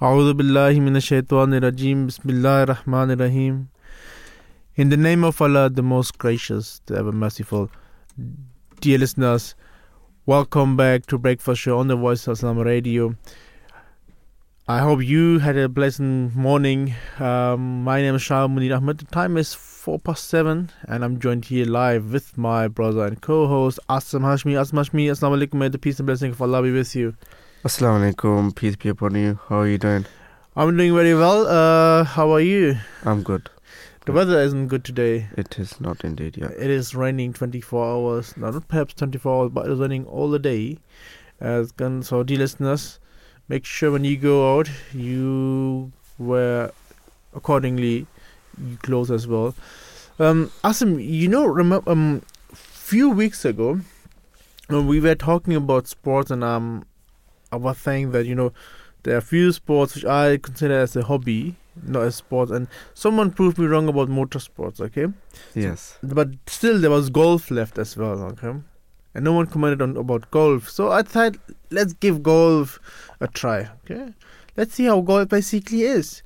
A'udhu Bismillah Rahim. In the name of Allah, the most gracious, the ever merciful. Dear listeners, welcome back to Breakfast Show on the Voice of Islam Radio. I hope you had a pleasant morning. Um, my name is Shahil Munir Ahmed. The time is 4 past 7, and I'm joined here live with my brother and co host, Asim Hashmi. Asim Hashmi, Assalamu alaikum. May the peace and blessing of Allah be with you. Assalamu alaikum, peace be upon you. How are you doing? I'm doing very well. Uh, how are you? I'm good. The weather isn't good today. It is not indeed, yeah. It is raining 24 hours. No, not perhaps 24 hours, but it's raining all the day. As uh, so, dear listeners, make sure when you go out, you wear accordingly you clothes as well. Um, Asim, you know, remember, um, few weeks ago, when we were talking about sports, and um, I was saying that you know there are few sports which I consider as a hobby, not as sports, and someone proved me wrong about motorsports. Okay. Yes. So, but still, there was golf left as well. Okay. And no one commented on about golf, so I thought let's give golf a try. Okay. Let's see how golf basically is,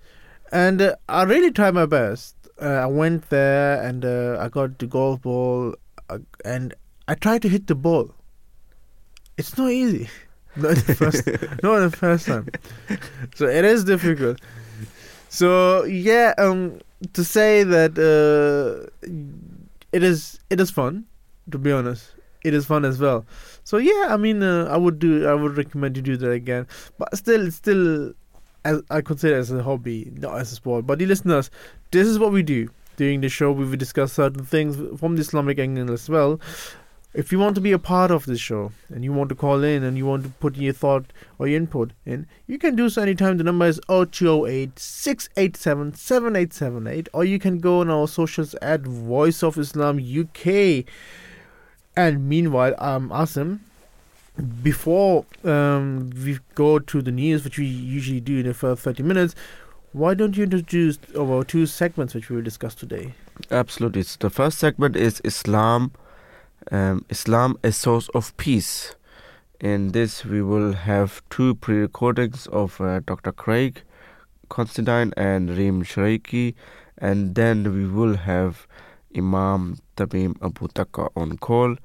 and uh, I really tried my best. Uh, I went there and uh, I got the golf ball, uh, and I tried to hit the ball. It's not easy. Not the first, not the first time. So it is difficult. So yeah, um, to say that uh, it is it is fun. To be honest, it is fun as well. So yeah, I mean, uh, I would do, I would recommend you do that again. But still, still, as I consider it as a hobby, not as a sport. But the listeners, this is what we do during the show. We discuss certain things from the Islamic angle as well if you want to be a part of this show and you want to call in and you want to put your thought or your input in, you can do so anytime. The number is 0208 687 7878, or you can go on our socials at Voice of Islam UK. And meanwhile, um, Asim, before um, we go to the news, which we usually do in the first 30 minutes, why don't you introduce our two segments which we will discuss today? Absolutely. So the first segment is Islam um, Islam a source of peace. In this, we will have two pre recordings of uh, Dr. Craig Considine and Reem Shraiky, and then we will have Imam Tamim Abu Daqqa on call.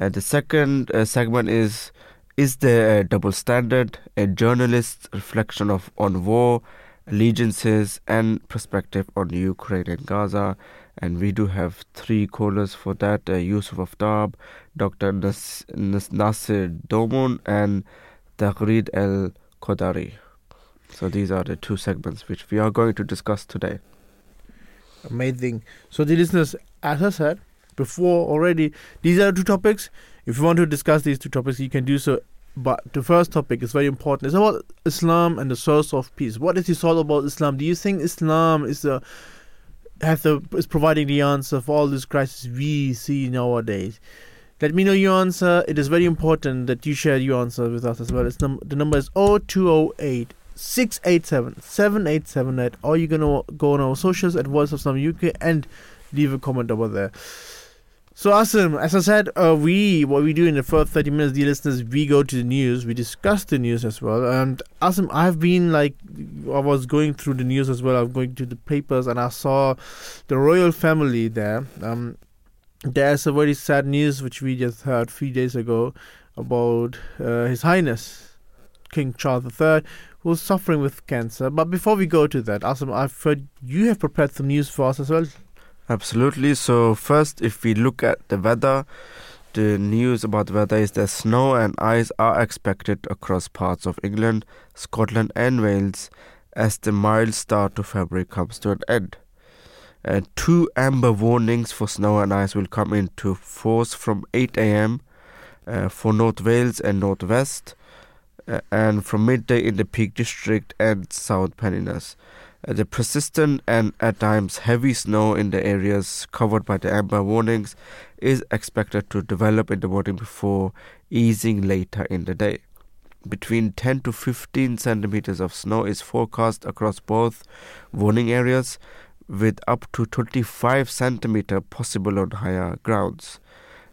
Uh, the second uh, segment is Is there a double standard? A journalist's reflection of on war, allegiances, and perspective on Ukraine and Gaza and we do have three callers for that uh, Youssaf Aftab, Dr. Nas- Nas- Nassir Domun, and Tagrid El Kodari. So these are the two segments which we are going to discuss today. Amazing. So, the listeners, as I said before already, these are two topics. If you want to discuss these two topics, you can do so. But the first topic is very important. It's about Islam and the source of peace. What is this all about Islam? Do you think Islam is a have the is providing the answer for all this crisis we see nowadays. Let me know your answer. It is very important that you share your answer with us as well. It's num- the number is 0208 687 7878 or you're gonna go on our socials at Voice of Islam UK and leave a comment over there. So, Asim, as I said, uh, we what we do in the first thirty minutes, dear listeners, we go to the news, we discuss the news as well. And Asim, I've been like, I was going through the news as well. I'm going to the papers, and I saw the royal family there. Um, there's a very sad news which we just heard few days ago about uh, His Highness King Charles III, who's suffering with cancer. But before we go to that, Asim, I've heard you have prepared some news for us as well. Absolutely. So, first, if we look at the weather, the news about the weather is that snow and ice are expected across parts of England, Scotland, and Wales as the mild start to February comes to an end. Uh, two amber warnings for snow and ice will come into force from 8 am uh, for North Wales and North West, uh, and from midday in the Peak District and South Pennines. Uh, the persistent and at times heavy snow in the areas covered by the amber warnings is expected to develop in the morning before easing later in the day. Between 10 to 15 centimeters of snow is forecast across both warning areas, with up to 25 centimeter possible on higher grounds.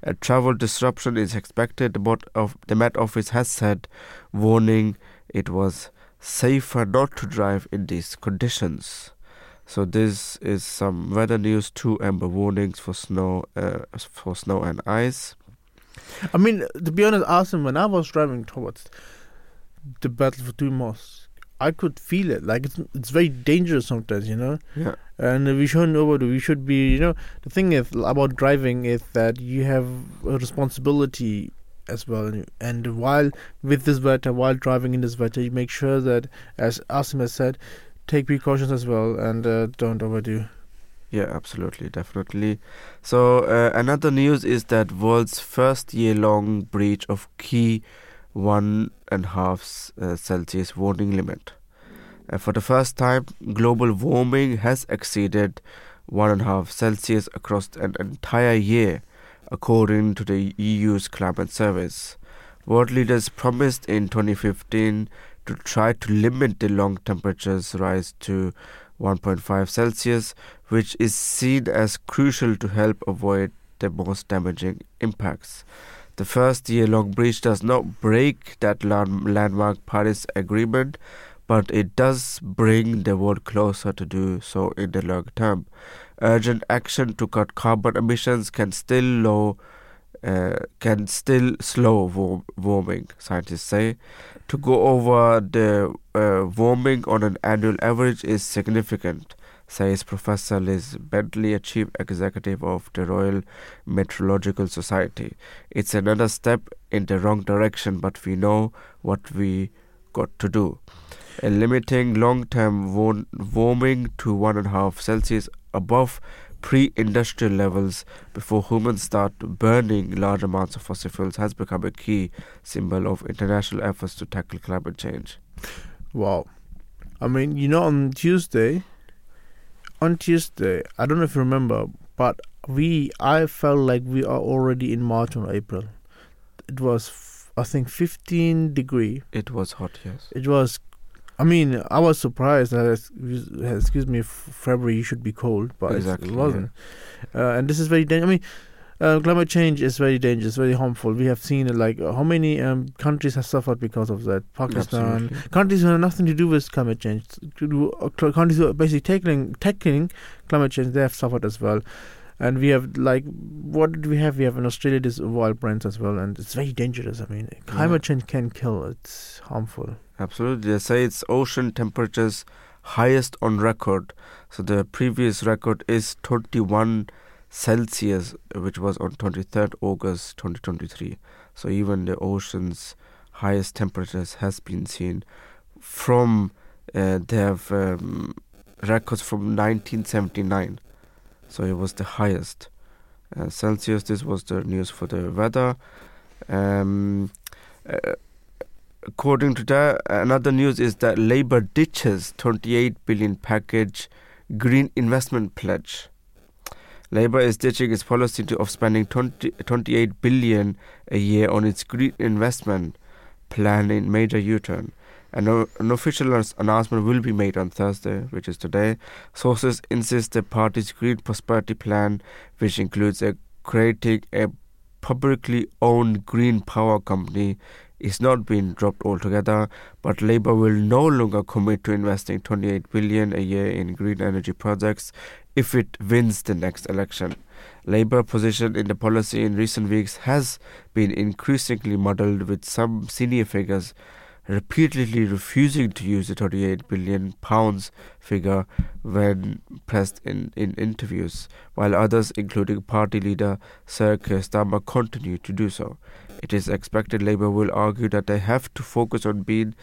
A travel disruption is expected. Of, the Met Office has said, warning it was safer not to drive in these conditions. So this is some weather news. Two amber warnings for snow, uh, for snow and ice. I mean, to be honest, Asim, when I was driving towards the Baitul Futuh mosques, I could feel it. Like it's it's very dangerous sometimes, you know. Yeah. And we shouldn't overdo. We should be, you know. The thing is about driving is that you have a responsibility as well. And while with this weather, while driving in this weather, you make sure that, as Asim has said, take precautions as well and uh, don't overdo. Yeah, absolutely, definitely. So uh, another news is that world's first year-long breach of key one and a half uh, Celsius warning limit. Uh, for the first time, global warming has exceeded one and a half Celsius across an entire year, according to the EU's climate service. World leaders promised in 2015 to try to limit the long temperatures rise to 1.5 Celsius, which is seen as crucial to help avoid the most damaging impacts. The first year long breach does not break that landmark Paris Agreement, but it does bring the world closer to do so in the long term. Urgent action to cut carbon emissions can still low, uh, can still slow warming, scientists say. To go over the uh, warming on an annual average is significant says Professor Liz Bentley, a chief executive of the Royal Meteorological Society. It's another step in the wrong direction, but we know what we got to do. limiting long term warming to 1.5 Celsius above pre industrial levels before humans start burning large amounts of fossil fuels has become a key symbol of international efforts to tackle climate change. Wow. I mean, you know, on Tuesday, on Tuesday, I don't know if you remember, but we I felt like we are already in March or April. It was I think 15 degree. It was hot, yes. It was I mean, I was surprised that excuse me, February should be cold, but exactly, it wasn't. Yeah. Uh, and this is very dangerous. I mean, uh, climate change is very dangerous, very harmful. We have seen it. Like uh, how many um, countries have suffered because of that? Pakistan, Absolutely. countries who have nothing to do with climate change. To do, uh, countries who are basically tackling tackling climate change, they have suffered as well. And we have like what did we have? We have in Australia this wild brands as well, and it's very dangerous. I mean, climate yeah. change can kill. It's harmful. Absolutely, they say it's ocean temperatures highest on record. So the previous record is 21 Celsius, which was on 23rd August 2023. So even the ocean's highest temperatures has been seen from uh, they have um, records from 1979. So it was the highest uh, Celsius. This was the news for the weather. Um, uh, according to that, another news is that Labour ditches 28 billion package green investment pledge. Labour is ditching its policy of spending 20, 28 billion a year on its green investment plan in major U-turn. An, an official announcement will be made on Thursday, which is today. Sources insist the party's Green Prosperity Plan, which includes a creating a publicly owned green power company, is not being dropped altogether, but Labour will no longer commit to investing 28 billion a year in green energy projects if it wins the next election. Labour position in the policy in recent weeks has been increasingly muddled with some senior figures repeatedly refusing to use the 38 billion pounds figure when pressed in, in interviews, while others, including party leader Sir Keir Starmer, continue to do so. It is expected Labour will argue that they have to focus on being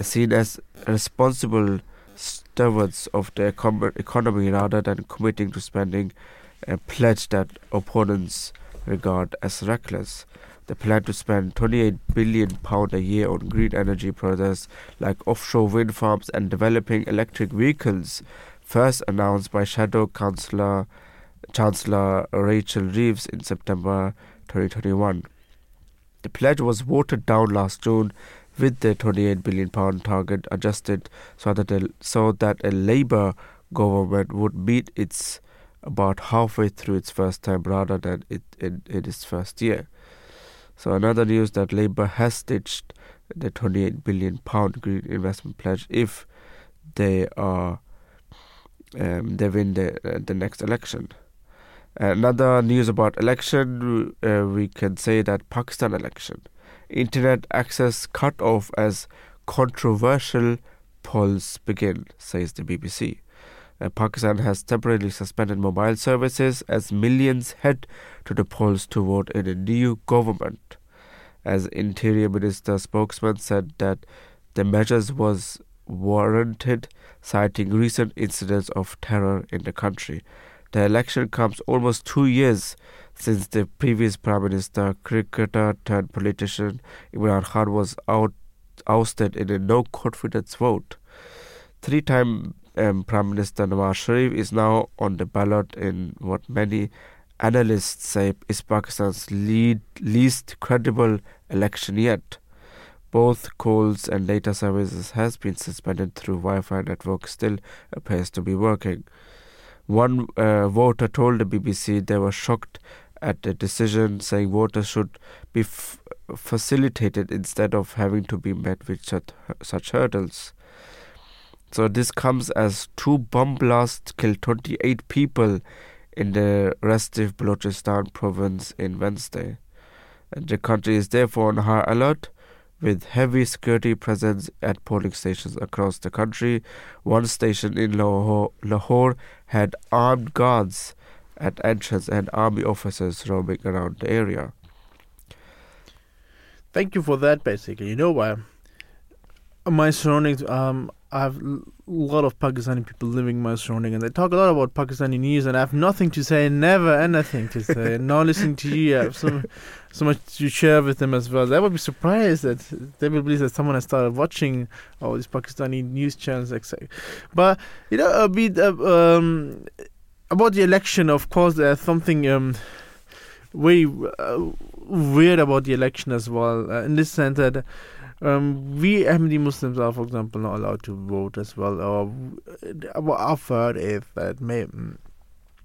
seen as responsible stewards of the economy rather than committing to spending a pledge that opponents regard as reckless. The plan to spend 28 billion pound a year on green energy projects like offshore wind farms and developing electric vehicles, first announced by Shadow Chancellor Rachel Reeves in September 2021. The pledge was voted down last June with the 28 billion pound target adjusted so that a, so that a Labour government would meet its about halfway through its first term rather than it in, in its first year. So another news that Labour has ditched the 28 billion pound green investment pledge if they are um, they win the uh, the next election. Another news about election, uh, we can say that Pakistan election, internet access cut off as controversial polls begin, says the BBC. Uh, Pakistan has temporarily suspended mobile services as millions head to the polls to vote in a new government. As Interior Minister spokesman said that the measures was warranted, citing recent incidents of terror in the country. The election comes almost two years since the previous Prime Minister, cricketer turned politician Imran Khan was out, ousted in a no confidence vote. Three time um, Prime Minister Nawaz Sharif is now on the ballot in what many analysts say is Pakistan's lead, least credible election yet. Both calls and data services has been suspended through Wi-Fi network still appears to be working. One uh, voter told the BBC they were shocked at the decision, saying voters should be f- facilitated instead of having to be met with such, such hurdles. So this comes as two bomb blasts killed 28 people in the restive Balochistan province in Wednesday. And the country is therefore on high alert with heavy security presence at polling stations across the country. One station in Lahore, Lahore had armed guards at entrance and army officers roaming around the area. Thank you for that. Basically, you know why? My surroundings. Um, I have a lot of Pakistani people living in my surrounding, and they talk a lot about Pakistani news, and I have nothing to say, never anything to say. now listening to you, I have so, so much to share with them as well. They would be surprised that they will believe that someone has started watching all these Pakistani news channels, etc. But you know, a bit uh, um, about the election. Of course, there's something um, very uh, weird about the election as well, uh, in this sense that um, we Ahmadi Muslims are, for example, not allowed to vote as well. Or what I've heard is that may,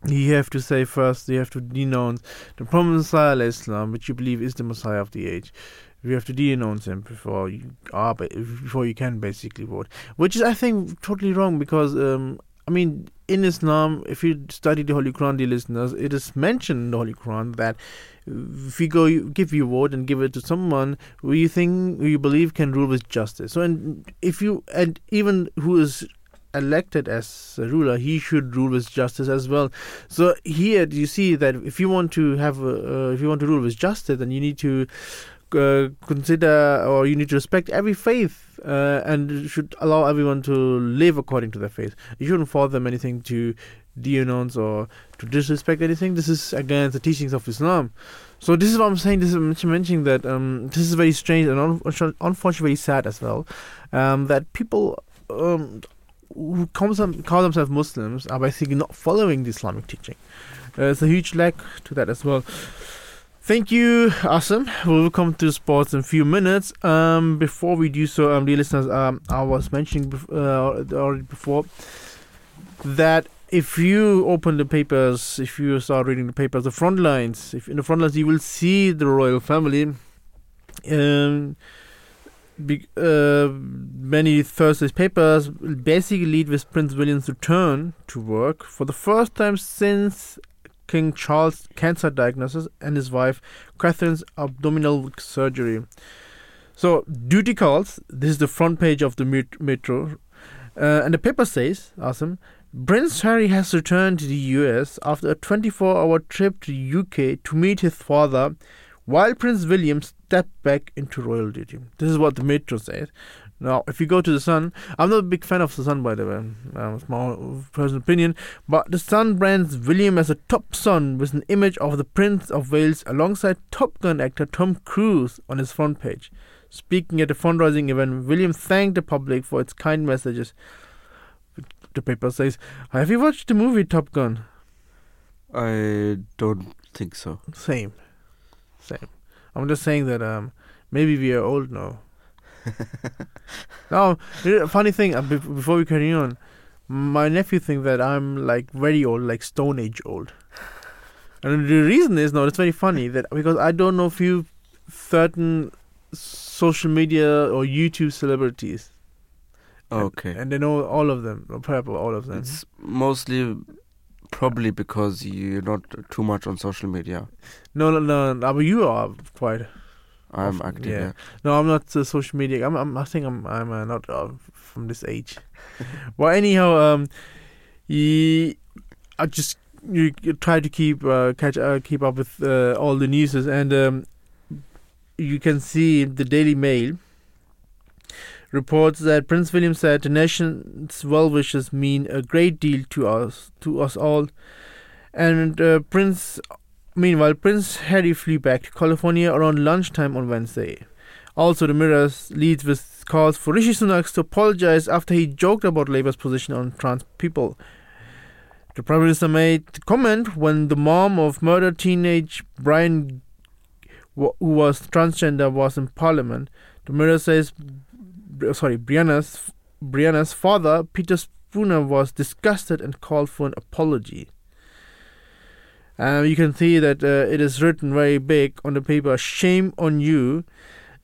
you have to say first, you have to denounce the Prophet Messiah Islam, which you believe is the Messiah of the age. You have to denounce him before you are before you can basically vote, which is I think totally wrong because um, I mean in Islam, if you study the Holy Quran, dear listeners, it is mentioned in the Holy Quran that if you go give your vote and give it to someone who you think who you believe can rule with justice. So, and if you and even who is elected as a ruler, he should rule with justice as well. So here you see that if you want to have a, uh, if you want to rule with justice, then you need to uh, consider or you need to respect every faith uh, and should allow everyone to live according to their faith. You shouldn't force them anything to denounce or to disrespect anything. This is against the teachings of Islam. So this is what I'm saying. This is mentioning that um, this is very strange and un- unfortunately sad as well. Um, that people um, who call, themselves Muslims are basically not following the Islamic teaching. Uh, there's a huge lack to that as well. Thank you, Asim. We'll come to sports in a few minutes. Um, before we do so, um, dear listeners, um, I was mentioning bef- uh, already before that if you open the papers, if you start reading the papers, the front lines, if in the front lines you will see the royal family. Um, be, uh, many Thursday's papers basically lead with Prince William's return to work for the first time since King Charles' cancer diagnosis and his wife Catherine's abdominal surgery. So, duty calls. This is the front page of the Metro. Uh, and the paper says, Asim, Prince Harry has returned to the US after a 24 hour trip to UK to meet his father, while Prince William stepped back into royal duty. This is what the Metro says. Now, if you go to the Sun, I'm not a big fan of the Sun, by the way. Um, it's my personal opinion. But the Sun brands William as a top son with an image of the Prince of Wales alongside Top Gun actor Tom Cruise on his front page. Speaking at a fundraising event, William thanked the public for its kind messages. The paper says, Have you watched the movie Top Gun? I don't think so. Same. Same. I'm just saying that um, maybe we are old now. now, funny thing, uh, before we carry on, my nephew thinks that I'm like very old, like Stone Age old. And the reason is, no, it's very funny that because I don't know few certain social media or YouTube celebrities. And- Okay. And, they know all of them, or probably all of them. It's mostly probably because you're not too much on social media. No, no, no, no. But you are quite. I'm Often, active. yeah. Yeah. No, I'm not uh, social media. I'm, I'm. I think I'm. I'm uh, not uh, from this age. well, anyhow, um, you, I just you try to keep uh, catch uh, keep up with uh, all the news and um, you can see the Daily Mail reports that Prince William said the nation's well wishes mean a great deal to us to us all, and uh, Prince Meanwhile, Prince Harry flew back to California around lunchtime on Wednesday. Also, the Mirror leads with calls for Rishi Sunak to apologize after he joked about Labour's position on trans people. The Prime Minister made comment when the mom of murdered teenage Brianna, who was transgender, was in Parliament. The Mirror says, sorry, Brianna's, Brianna's father, Peter Spooner, was disgusted and called for an apology. Um, you can see that uh, it is written very big on the paper. Shame on you.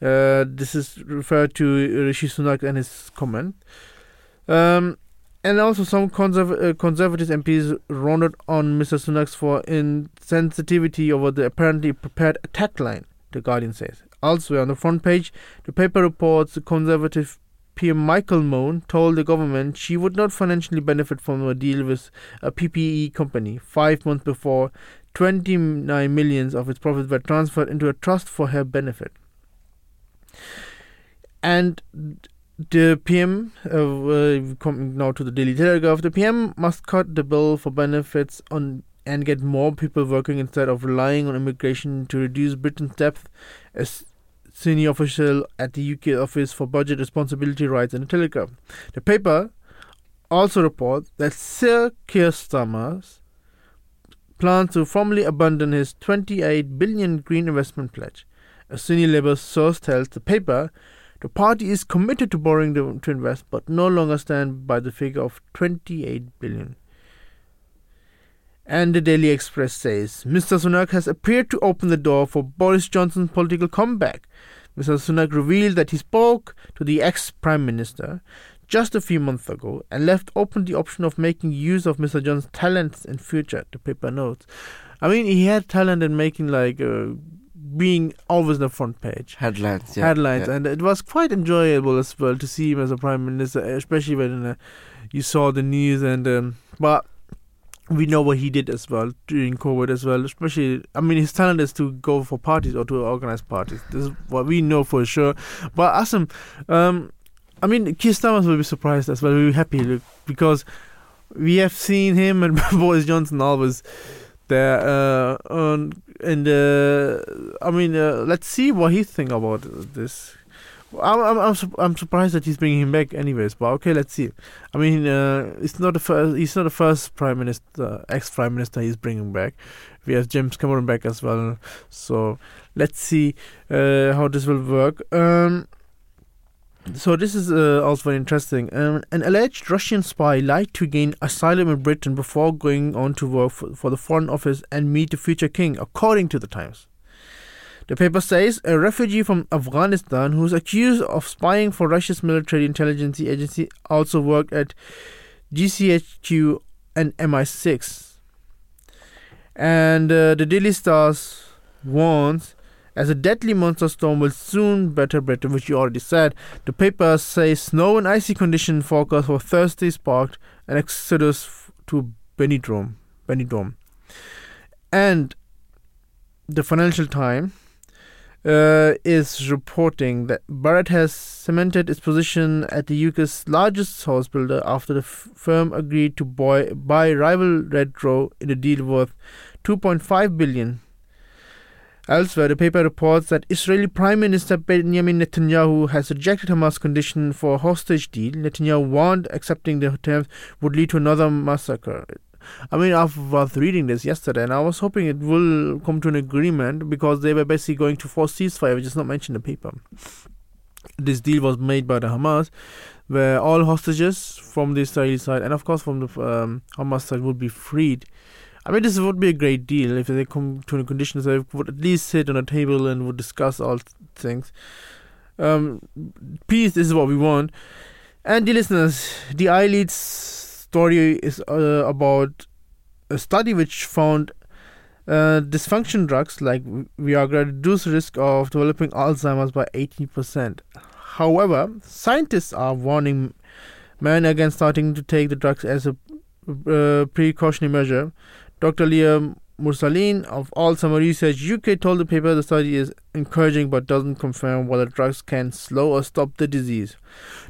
Uh, this is referred to Rishi Sunak and his comment. Um, and also, some conserv- uh, conservative MPs rounded on Mr. sunak for insensitivity over the apparently prepared attack line, the Guardian says. Elsewhere on the front page, the paper reports the conservative PM Michelle Mone told the government she would not financially benefit from a deal with a PPE company. Five months before, 29 millions of its profits were transferred into a trust for her benefit. And the PM, uh, coming now to the Daily Telegraph, the PM must cut the bill for benefits on and get more people working instead of relying on immigration to reduce Britain's debt as senior official at the UK Office for Budget Responsibility writes in the Telegraph. The paper also reports that Sir Keir Starmer's plans to formally abandon his 28 billion green investment pledge. A senior Labour source tells the paper the party is committed to borrowing to invest, but no longer stand by the figure of 28 billion. And the Daily Express says Mr. Sunak has appeared to open the door for Boris Johnson's political comeback. Mr. Sunak revealed that he spoke to the ex Prime Minister just a few months ago and left open the option of making use of Mr. Johnson's talents in future, the paper notes. I mean, he had talent in making, like, uh, being always on the front page. Headlines. Yeah. Headlines, yeah. and it was quite enjoyable as well to see him as a prime minister, especially when uh, you saw the news. And um, but we know what he did as well during COVID as well. Especially, I mean, his talent is to go for parties or to organize parties. This is what we know for sure. But Asim, um, I mean, Keir Starmer will be surprised as well. We'll be happy because we have seen him and Boris Johnson always there. Uh, and uh, I mean, uh, let's see what he think about this. I'm I'm I'm, surprised that he's bringing him back, anyways. But okay, let's see. I mean, uh, it's not the first. He's not the first prime minister, ex prime minister, he's bringing back. We have James Cameron back as well. So let's see uh, how this will work. Um, so this is uh, also very interesting. Um, an alleged Russian spy lied to gain asylum in Britain before going on to work for, for the Foreign Office and meet the future king, according to the Times. The paper says a refugee from Afghanistan who's accused of spying for Russia's military intelligence agency also worked at GCHQ and MI6. And uh, the Daily Stars warns as a deadly monster storm will soon batter Britain, which you already said. The paper says snow and icy condition forecast for Thursday sparked an exodus to Benidorm. Benidorm. And the Financial Times uh, is reporting that Barrett has cemented its position at the UK's largest house builder after the f- firm agreed to buy, buy rival Redrow in a deal worth 2.5 billion. Elsewhere, the paper reports that Israeli Prime Minister Benjamin Netanyahu has rejected Hamas' condition for a hostage deal. Netanyahu warned accepting the terms would lead to another massacre. I mean, I was reading this yesterday, and I was hoping it will come to an agreement because they were basically going to force ceasefire, which is not mentioned in the paper. This deal was made by the Hamas, where all hostages from the Israeli side and, of course, from the um, Hamas side would be freed. I mean, this would be a great deal if they come to a condition that they would at least sit on a table and would discuss all things. Um, peace is what we want. And the listeners, the eyelids story is uh, about a study which found uh, dysfunction drugs like Viagra reduce risk of developing Alzheimer's by 18%. However, scientists are warning men against starting to take the drugs as a uh, precautionary measure. Dr. Leah Mursaleen of Alzheimer Research UK told the paper the study is encouraging but doesn't confirm whether drugs can slow or stop the disease.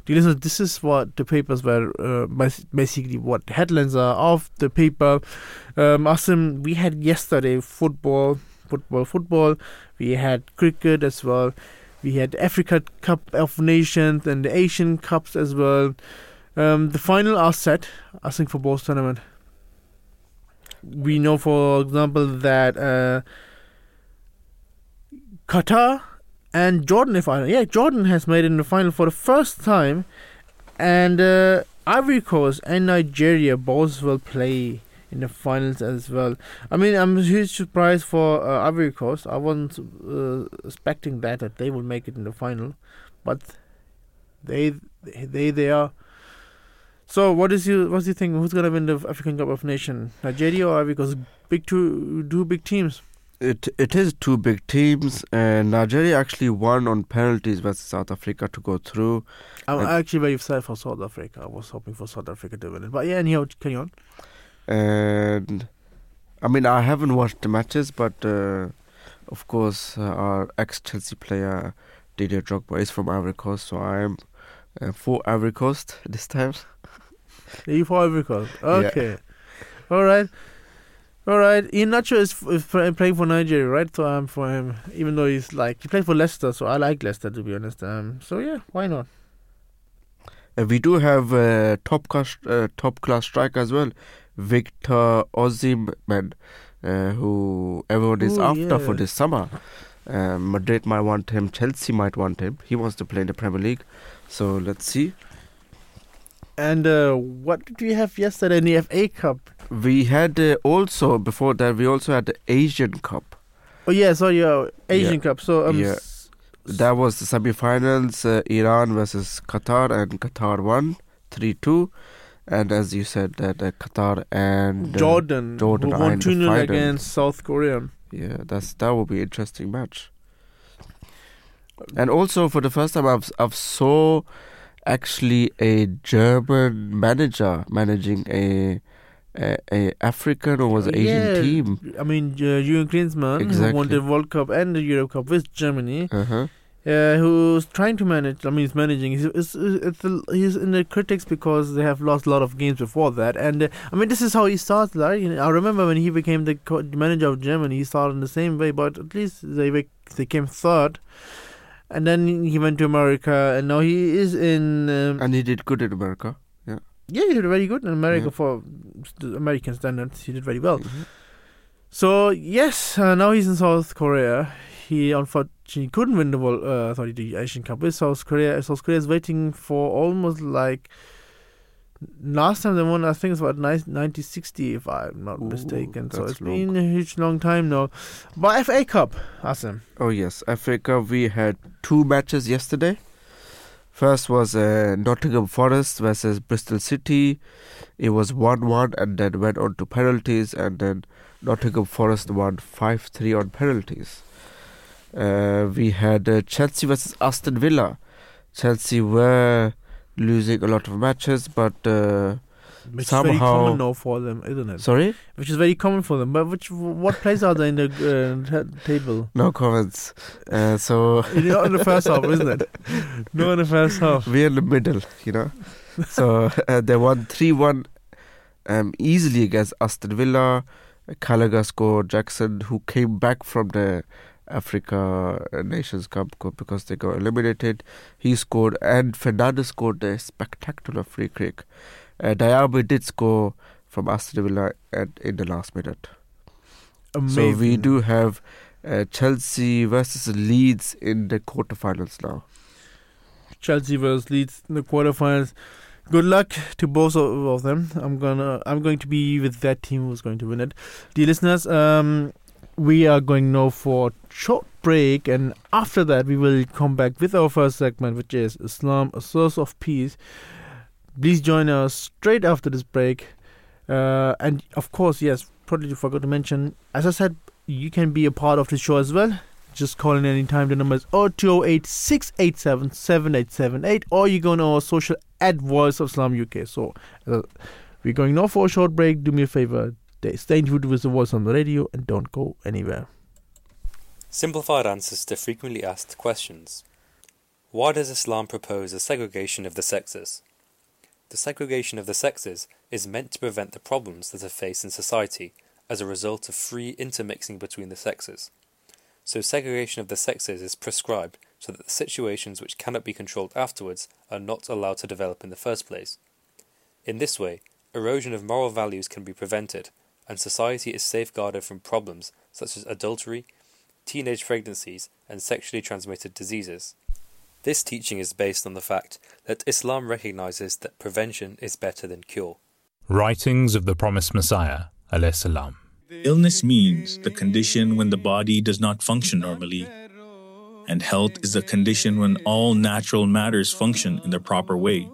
Dear listeners, this is what the papers were uh, basically what headlines are of the paper. Um, Asim, we had yesterday football, football, football. We had cricket as well. We had Africa Cup of Nations and the Asian Cups as well. Um, the final are set, I think, for both tournament we know, for example, that uh, Qatar and Jordan, if I yeah, Jordan has made it in the final for the first time, and uh, Ivory Coast and Nigeria both will play in the finals as well. I mean, I'm a huge surprise for uh, Ivory Coast. I wasn't uh, expecting that that they would make it in the final, but they they they are. So, what is you what's you think? Who's gonna win the African Cup of Nations? Nigeria or because big two two big teams. It it is two big teams, and Nigeria actually won on penalties versus South Africa to go through. I'm and actually very excited for South Africa. I was hoping for South Africa to win it, but yeah, anyhow, carry on. And I mean, I haven't watched the matches, but uh, of course, uh, our ex Chelsea player Didier Drogba is from Ivory Coast, so I am uh, for Ivory Coast this time. You Ivory Coast? Okay. Yeah. All right. All right. Iheanacho is, is playing for Nigeria, right? So I'm for him, even though he's like he played for Leicester, so I like Leicester to be honest. Um. So yeah, why not? Uh, we do have a uh, top class uh, top class striker as well, Victor Osimhen, uh, who everyone is Ooh, after yeah. for this summer. Um, Madrid might want him, Chelsea might want him. He wants to play in the Premier League. So let's see. And uh, what did we have yesterday in the FA Cup? We had uh, also before that we also had the Asian Cup. Oh yeah, sorry, yeah, Asian yeah. Cup. So um, yeah. that was the semi-finals: uh, Iran versus Qatar, and Qatar won three-two. And as you said, that uh, Qatar and uh, Jordan, Jordan won two 0 against South Korea. Yeah, that's that will be an interesting match. And also for the first time, I've I've saw actually a German manager managing a a, a African or was it Asian yeah, team. I mean, uh, Jurgen Klinsmann exactly. who won the World Cup and the Euro Cup with Germany. Uh-huh. Uh, who's trying to manage? I mean, he's managing. He's it's, it's, he's in the critics because they have lost a lot of games before that. And uh, I mean, this is how he started. Right? I remember when he became the co- manager of Germany, he started in the same way, but at least they they came third and then he went to America, and now he is in. Um, and he did good in America. Yeah. Yeah, he did very good in America yeah. for American standards. He did very well. Mm-hmm. So yes, uh, now he's in South Korea. He unfortunately couldn't win the world, uh, sorry, the Asian Cup with South Korea. South Korea is waiting for almost like last time they won, I think it's about 1960, if I'm not Ooh, mistaken. So it's long. been a huge long time now. But FA Cup, Asim. Oh, yes. FA Cup, we had two matches yesterday. First was uh, Nottingham Forest versus Bristol City. It was 1 1 and then went on to penalties, and then Nottingham Forest won 5 3 on penalties. Uh, we had uh, Chelsea versus Aston Villa. Chelsea were losing a lot of matches, but uh, which somehow is very common now for them, isn't it? Sorry, which is very common for them. But which what place are they in the uh, table? No comments. Uh, so not in the first half, isn't it? No, in the first half. We're in the middle, you know. so uh, they won three one um, easily against Aston Villa. Gallagher scored. Jackson, who came back from the Africa Nations Cup because they got eliminated. He scored, and Fernandes scored a spectacular free kick. Uh, Diaby did score from Aston Villa at, in the last minute. Amazing. So we do have uh, Chelsea versus Leeds in the quarterfinals now. Chelsea versus Leeds in the quarterfinals. Good luck to both of them. I'm gonna I'm going to be with that team who's going to win it. Dear listeners, um, we are going now for short break, and after that, we will come back with our first segment, which is Islam, a source of peace. Please join us straight after this break. Uh, and of course, yes, probably forgot to mention, as I said, you can be a part of the show as well. Just call in anytime. The number is 0208 687 7878, or you go on our social at Voice of Islam UK. So, uh, we're going now for a short break. Do me a favor, stay tuned with the voice on the radio and don't go anywhere. Simplified answers to frequently asked questions. Why does Islam propose a segregation of the sexes? The segregation of the sexes is meant to prevent the problems that are faced in society as a result of free intermixing between the sexes. So, segregation of the sexes is prescribed so that the situations which cannot be controlled afterwards are not allowed to develop in the first place. In this way, erosion of moral values can be prevented, and society is safeguarded from problems such as adultery, teenage pregnancies, and sexually transmitted diseases. This teaching is based on the fact that Islam recognizes that prevention is better than cure. Writings of the Promised Messiah, salam. Illness means the condition when the body does not function normally, and health is the condition when all natural matters function in the proper way.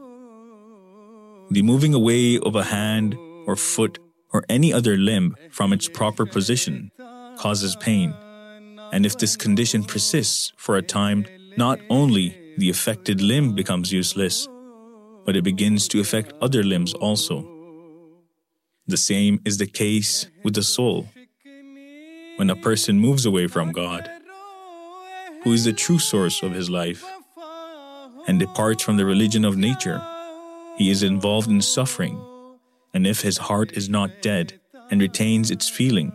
The moving away of a hand or foot or any other limb from its proper position causes pain, and if this condition persists for a time, not only the affected limb becomes useless, but it begins to affect other limbs also. The same is the case with the soul. When a person moves away from God, who is the true source of his life, and departs from the religion of nature, he is involved in suffering. And if his heart is not dead and retains its feeling,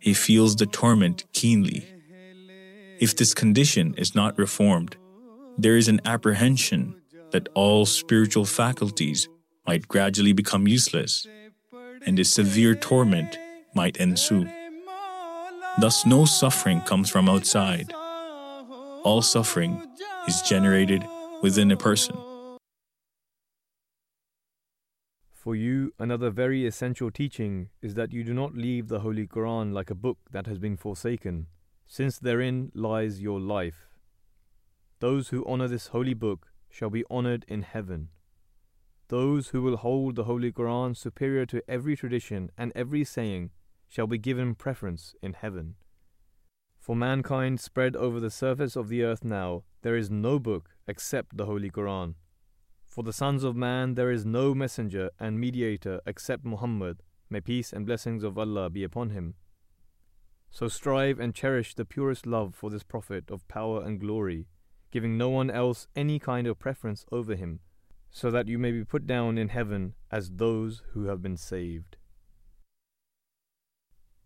he feels the torment keenly. If this condition is not reformed, there is an apprehension that all spiritual faculties might gradually become useless, and a severe torment might ensue. Thus, no suffering comes from outside. All suffering is generated within a person. For you, another very essential teaching is that you do not leave the Holy Quran like a book that has been forsaken since therein lies your life. Those who honor this holy book shall be honored in heaven. Those who will hold the Holy Quran superior to every tradition and every saying shall be given preference in heaven. For mankind spread over the surface of the earth now, there is no book except the Holy Quran. For the sons of man there is no messenger and mediator except Muhammad, may peace and blessings of Allah be upon him. So strive and cherish the purest love for this Prophet of power and glory, giving no one else any kind of preference over him, so that you may be put down in heaven as those who have been saved.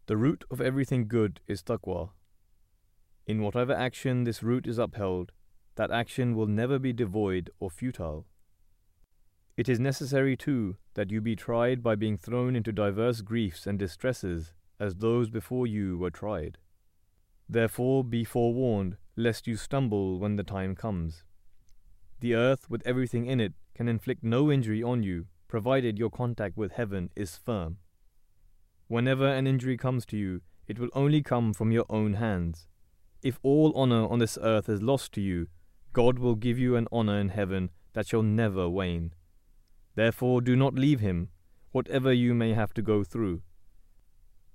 The root of everything good is taqwa. In whatever action this root is upheld, that action will never be devoid or futile. It is necessary, too, that you be tried by being thrown into diverse griefs and distresses as those before you were tried. Therefore be forewarned, lest you stumble when the time comes. The earth, with everything in it, can inflict no injury on you, provided your contact with heaven is firm. Whenever an injury comes to you, it will only come from your own hands. If all honor on this earth is lost to you, God will give you an honor in heaven that shall never wane. Therefore do not leave him, whatever you may have to go through.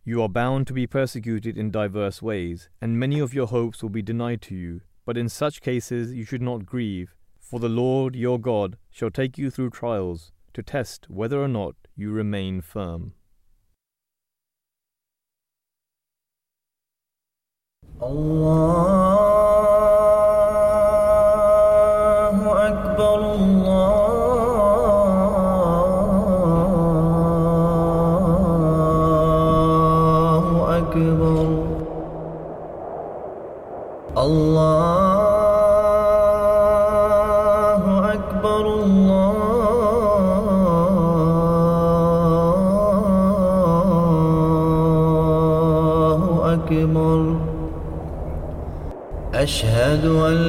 You are bound to be persecuted in diverse ways, and many of your hopes will be denied to you. But in such cases you should not grieve, for the Lord your God shall take you through trials to test whether or not you remain firm. Allah أشهد أن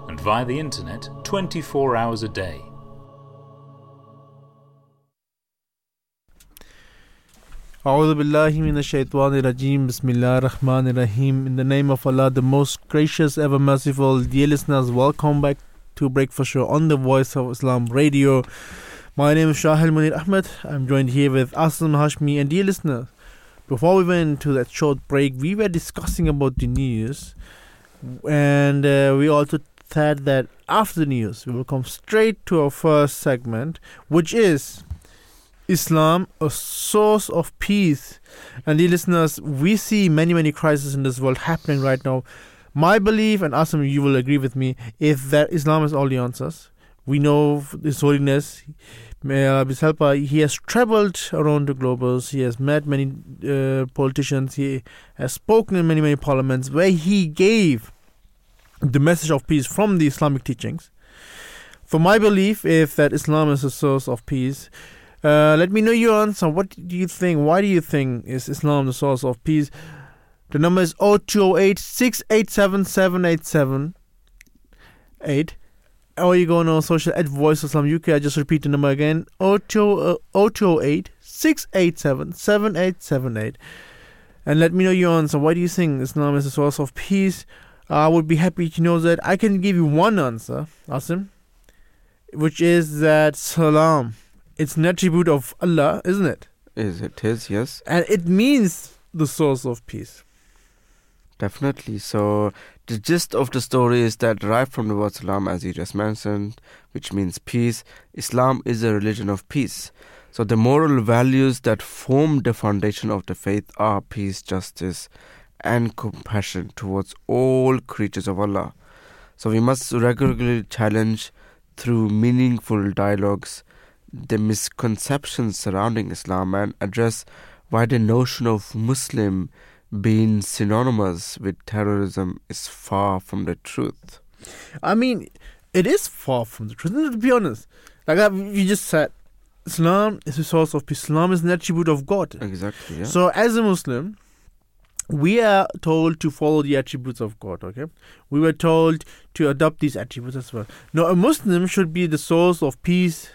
via the internet 24 hours a day. A'udhu billahi minash shaitanir rajeem. Bismillah rahman rahim. In the name of Allah, the most gracious, ever merciful. Dear listeners, welcome back to Breakfast Show on the Voice of Islam Radio. My name is Shahil Munir Ahmed. I'm joined here with Asim Hashmi. And dear listeners, before we went into that short break, we were discussing about the news. And uh, we also said that after the news, we will come straight to our first segment, which is Islam a source of peace. And dear listeners, we see many, many crises in this world happening right now. My belief, and Asim, you will agree with me, is that Islam is all the answers. We know His Holiness, may Allah be helper, he has traveled around the globals, he has met many uh, politicians, he has spoken in many, many parliaments where he gave the message of peace from the Islamic teachings. For my belief is that Islam is a source of peace. Uh, let me know your answer. What do you think? Why do you think is Islam the source of peace? The number is 0208 687 787 8. Or you go on our social at Voice Islam UK. I just repeat the number again 0208 687 7878. And let me know your answer. Why do you think Islam is a source of peace? I would be happy to know that. I can give you one answer, Asim, which is that Salam it's an attribute of Allah, isn't it? Is it is, yes. And it means the source of peace. Definitely. So the gist of the story is that derived from the word salam, as you just mentioned, which means peace, Islam is a religion of peace. So the moral values that form the foundation of the faith are peace, justice, and compassion towards all creatures of Allah. So we must regularly challenge through meaningful dialogues the misconceptions surrounding Islam and address why the notion of Muslim being synonymous with terrorism is far from the truth. I mean, it is far from the truth. To be honest, like uh, you just said, Islam is the source of peace. Islam is an attribute of God. Exactly. Yeah. So, as a Muslim, we are told to follow the attributes of God. Okay, we were told to adopt these attributes as well. Now, a Muslim should be the source of peace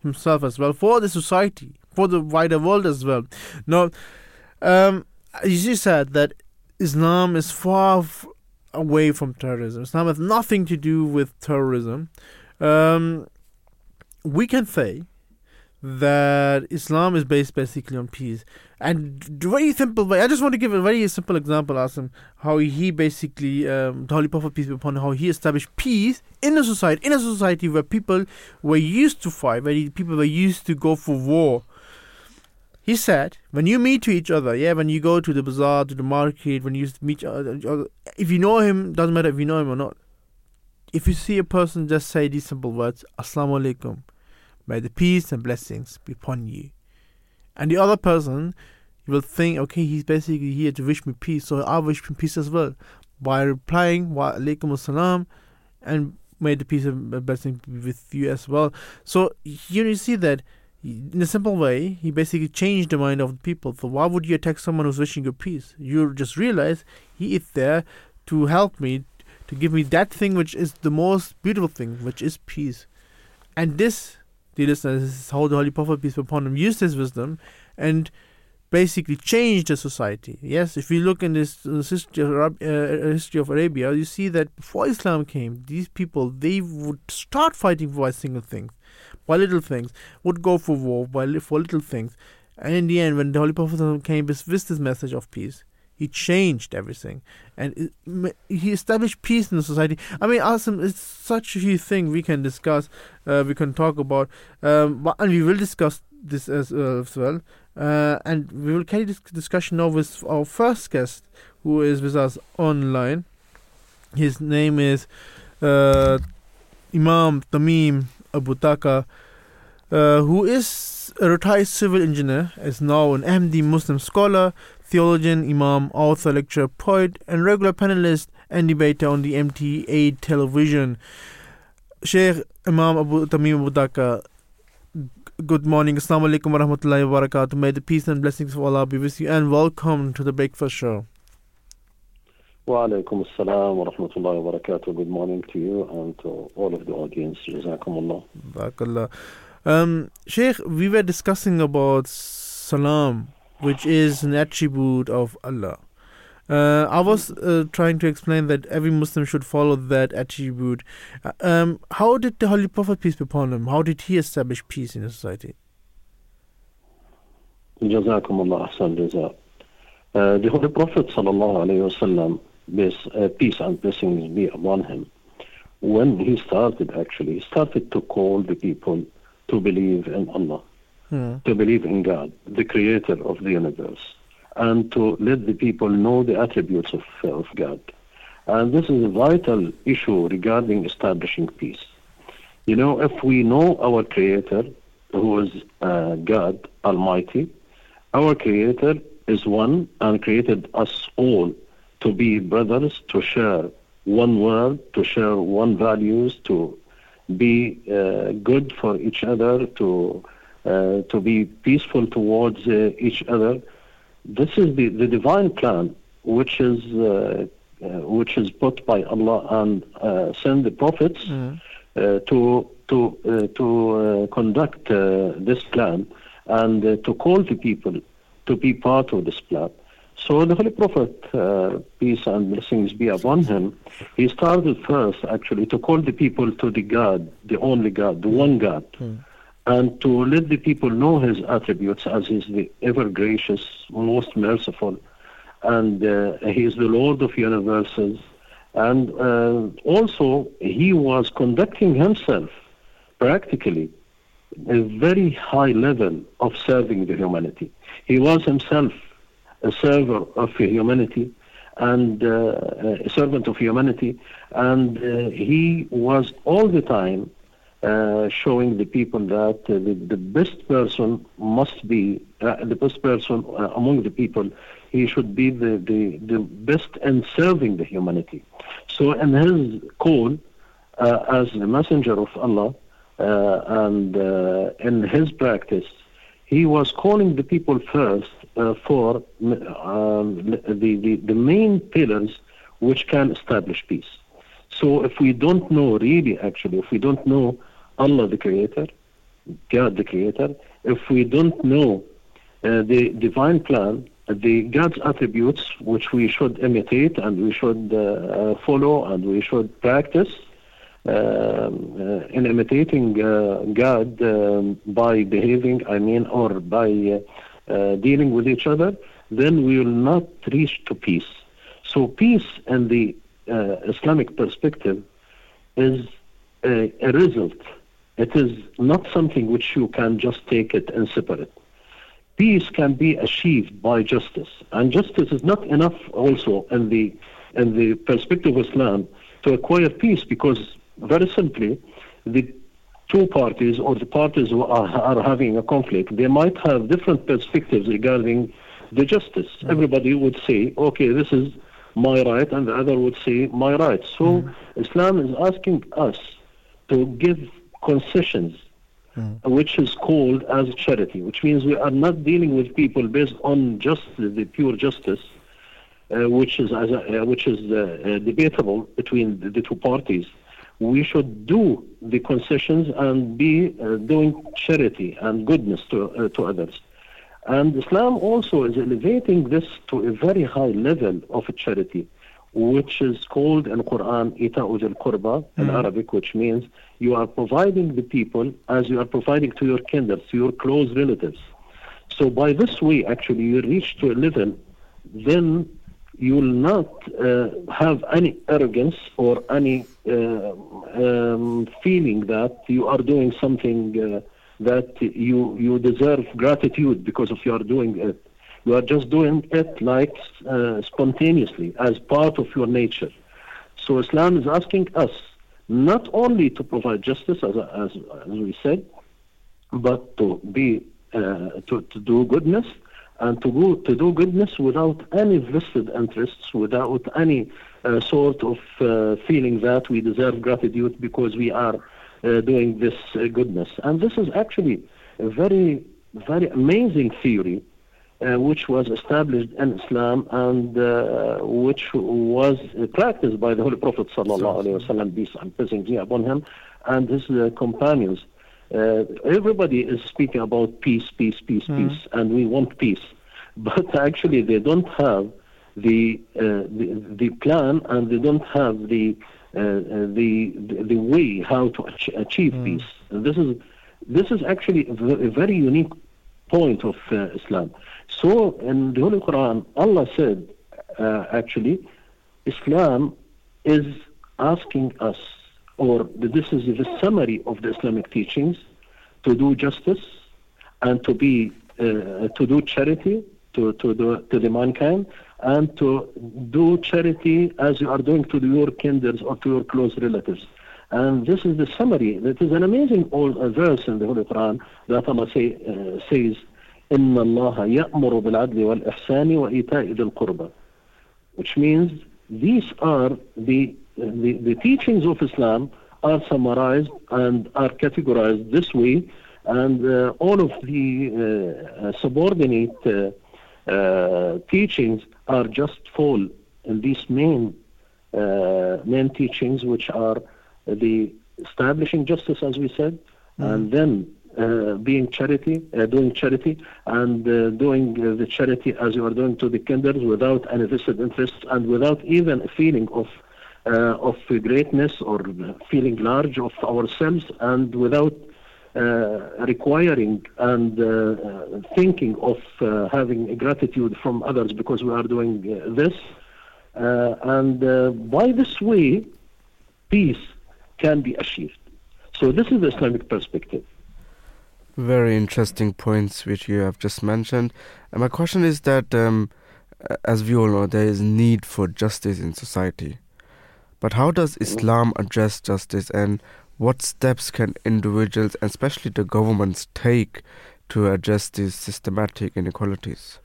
himself as well for the society, for the wider world as well. Now, um, you said that Islam is far f- away from terrorism. Islam has nothing to do with terrorism. Um, we can say that Islam is based basically on peace. And very simple way, I just want to give a very simple example, Asim, how he basically, um, the Holy Prophet, peace be upon him, how he established peace in a society, in a society where people were used to fight, where people were used to go for war. He said, when you meet to each other, yeah, when you go to the bazaar, to the market, when you meet other, if you know him, doesn't matter if you know him or not. If you see a person just say these simple words, Assalamu alaikum, may the peace and blessings be upon you. And the other person, you will think, okay, he's basically here to wish me peace, so I wish him peace as well. By replying, wa alaikum assalam, and may the peace and blessing be with you as well. So here you see that in a simple way, he basically changed the mind of the people. So why would you attack someone who's wishing you peace? You just realize he is there to help me, to give me that thing which is the most beautiful thing, which is peace. And this, dear listeners, is how the Holy Prophet, peace upon him, used his wisdom and basically changed the society. Yes, if you look in this, this history, of, Arab- uh, history of Arabia, you see that before Islam came, these people they would start fighting for single thing, by little things, would go for war by for little things, and in the end, when the Holy Prophet came with this message of peace, he changed everything, and it, he established peace in the society. I mean, awesome! It's such a huge thing we can discuss, uh, we can talk about, um, but, and we will discuss this as, uh, as well. Uh, and we will carry this discussion now with our first guest, who is with us online. His name is uh, Imam Tamim Abu Daqqa, uh, who is a retired civil engineer, is now an MD Muslim scholar, theologian, imam, author, lecturer, poet, and regular panelist and debater on the MTA television. Sheikh Imam Abu Tamim Abu Daqqa, good morning. Assalamu alaikum wa rahmatullahi wa barakatuh. May the peace and blessings of Allah be with you, and welcome to the Breakfast Show. Wa alaikum assalam wa rahmatullahi wa barakatuh. Good morning to you and to all of the audience. Jazakumullah. Barakallah. Um, Sheikh, we were discussing about salam which is an attribute of Allah. Uh, I was uh, trying to explain that every Muslim should follow that attribute. Uh, um, how did the Holy Prophet, peace be upon him, how did he establish peace in a society? Jazakumullah ahsan uh, the Holy Prophet sallallahu alayhi wasallam, uh, peace and blessings be upon him, when he started actually, he started to call the people to believe in Allah. Hmm. to believe in God, the creator of the universe, and to let the people know the attributes of, of God. And this is a vital issue regarding establishing peace. You know, if we know our creator, who is uh, God Almighty, our creator is one and created us all to be brothers, to share one world, to share one values, to be uh, good for each other, to uh, to be peaceful towards uh, each other. This is the, the divine plan, which is uh, uh, which is put by Allah and uh, send the prophets uh, to to uh, to uh, conduct uh, this plan and uh, to call the people to be part of this plan. So the Holy Prophet, uh, peace and blessings be upon him, he started first actually to call the people to the God, the only God, the one God, and to let the people know his attributes as he is the ever gracious, most merciful, and uh, he is the Lord of universes. And uh, also, he was conducting himself practically a very high level of serving the humanity. He was himself a server of humanity and uh, a servant of humanity, and uh, he was all the time uh, showing the people that uh, the, the best person must be uh, the best person uh, among the people. He should be the, the, the best in serving the humanity. So, in his call uh, as the messenger of Allah and in his practice, he was calling the people first for um, the, the, the main pillars which can establish peace. So if we don't know really actually, if we don't know Allah the Creator, God the Creator, if we don't know uh, the divine plan, the God's attributes which we should imitate and we should uh, uh, follow and we should practice, um, uh, in imitating uh, God um, by behaving, I mean, or by uh, dealing with each other, then we will not reach to peace. So peace in the Islamic perspective is a, a result. It is not something which you can just take it and separate. Peace can be achieved by justice, and justice is not enough also in the in the perspective of Islam to acquire peace because very simply the two parties or the parties who are, are having a conflict they might have different perspectives regarding the justice. Mm. Everybody would say okay this is my right and the other would say my right. So mm. islam is asking us to give concessions which is called as charity which means we are not dealing with people based on just the, the pure justice uh, which is as a, uh, which is uh, uh, debatable between the, the two parties. We should do the concessions and be uh, doing charity and goodness to uh, to others. And Islam also is elevating this to a very high level of charity, which is called in Quran Ita'ud al-Qurba in Arabic, which means you are providing the people as you are providing to your kindred, to your close relatives. So by this way, actually, you reach to a level, then you will not uh, have any arrogance or any uh, um, feeling that you are doing something uh, that you you deserve gratitude because of you are doing it. You are just doing it like uh, spontaneously as part of your nature. So Islam is asking us not only to provide justice, as as, as we said, but to be uh, to, to do goodness and to go to do goodness without any vested interests, without any uh, sort of uh, feeling that we deserve gratitude because we are uh, doing this uh, goodness. And this is actually a very, very amazing theory. Uh, which was established in Islam and uh, which was practiced by the Holy Prophet sallallahu alaihi wasallam, peace and blessings be upon him, and his companions. Uh, everybody is speaking about peace, peace, peace, Mm. peace, and we want peace. But actually, they don't have the uh, the, the plan, and they don't have the uh, uh, the, the way how to ach- achieve Mm. peace. And this is this is actually a a very unique point of uh, Islam. So in the Holy Quran, Allah said, uh, actually, Islam is asking us, or this is the summary of the Islamic teachings, to do justice and to be uh, to do charity to to the to the mankind and to do charity as you are doing to your kinders or to your close relatives. And this is the summary. That is an amazing old verse in the Holy Quran that Allah say, uh, says, إن الله يأمر بالعدل والإحسان وإيتاء ذي القربى which means these are the, the, the teachings of Islam are summarized and are categorized this way, and uh, all of the uh, uh, subordinate uh, uh, teachings are just fall in these main uh, main teachings, which are the establishing justice, as we said, and then uh, being charity, uh, doing charity, and uh, doing the charity as you are doing to the kinders without any vested interests and without even a feeling of uh, of greatness or feeling large of ourselves, and without uh, requiring and uh, thinking of having gratitude from others because we are doing this. And by this way, peace can be achieved. So this is the Islamic perspective. Very interesting points which you have just mentioned. And my question is that, um, as we all know, there is need for justice in society. But how does Islam address justice, and what steps can individuals, and especially the governments, take to address these systematic inequalities?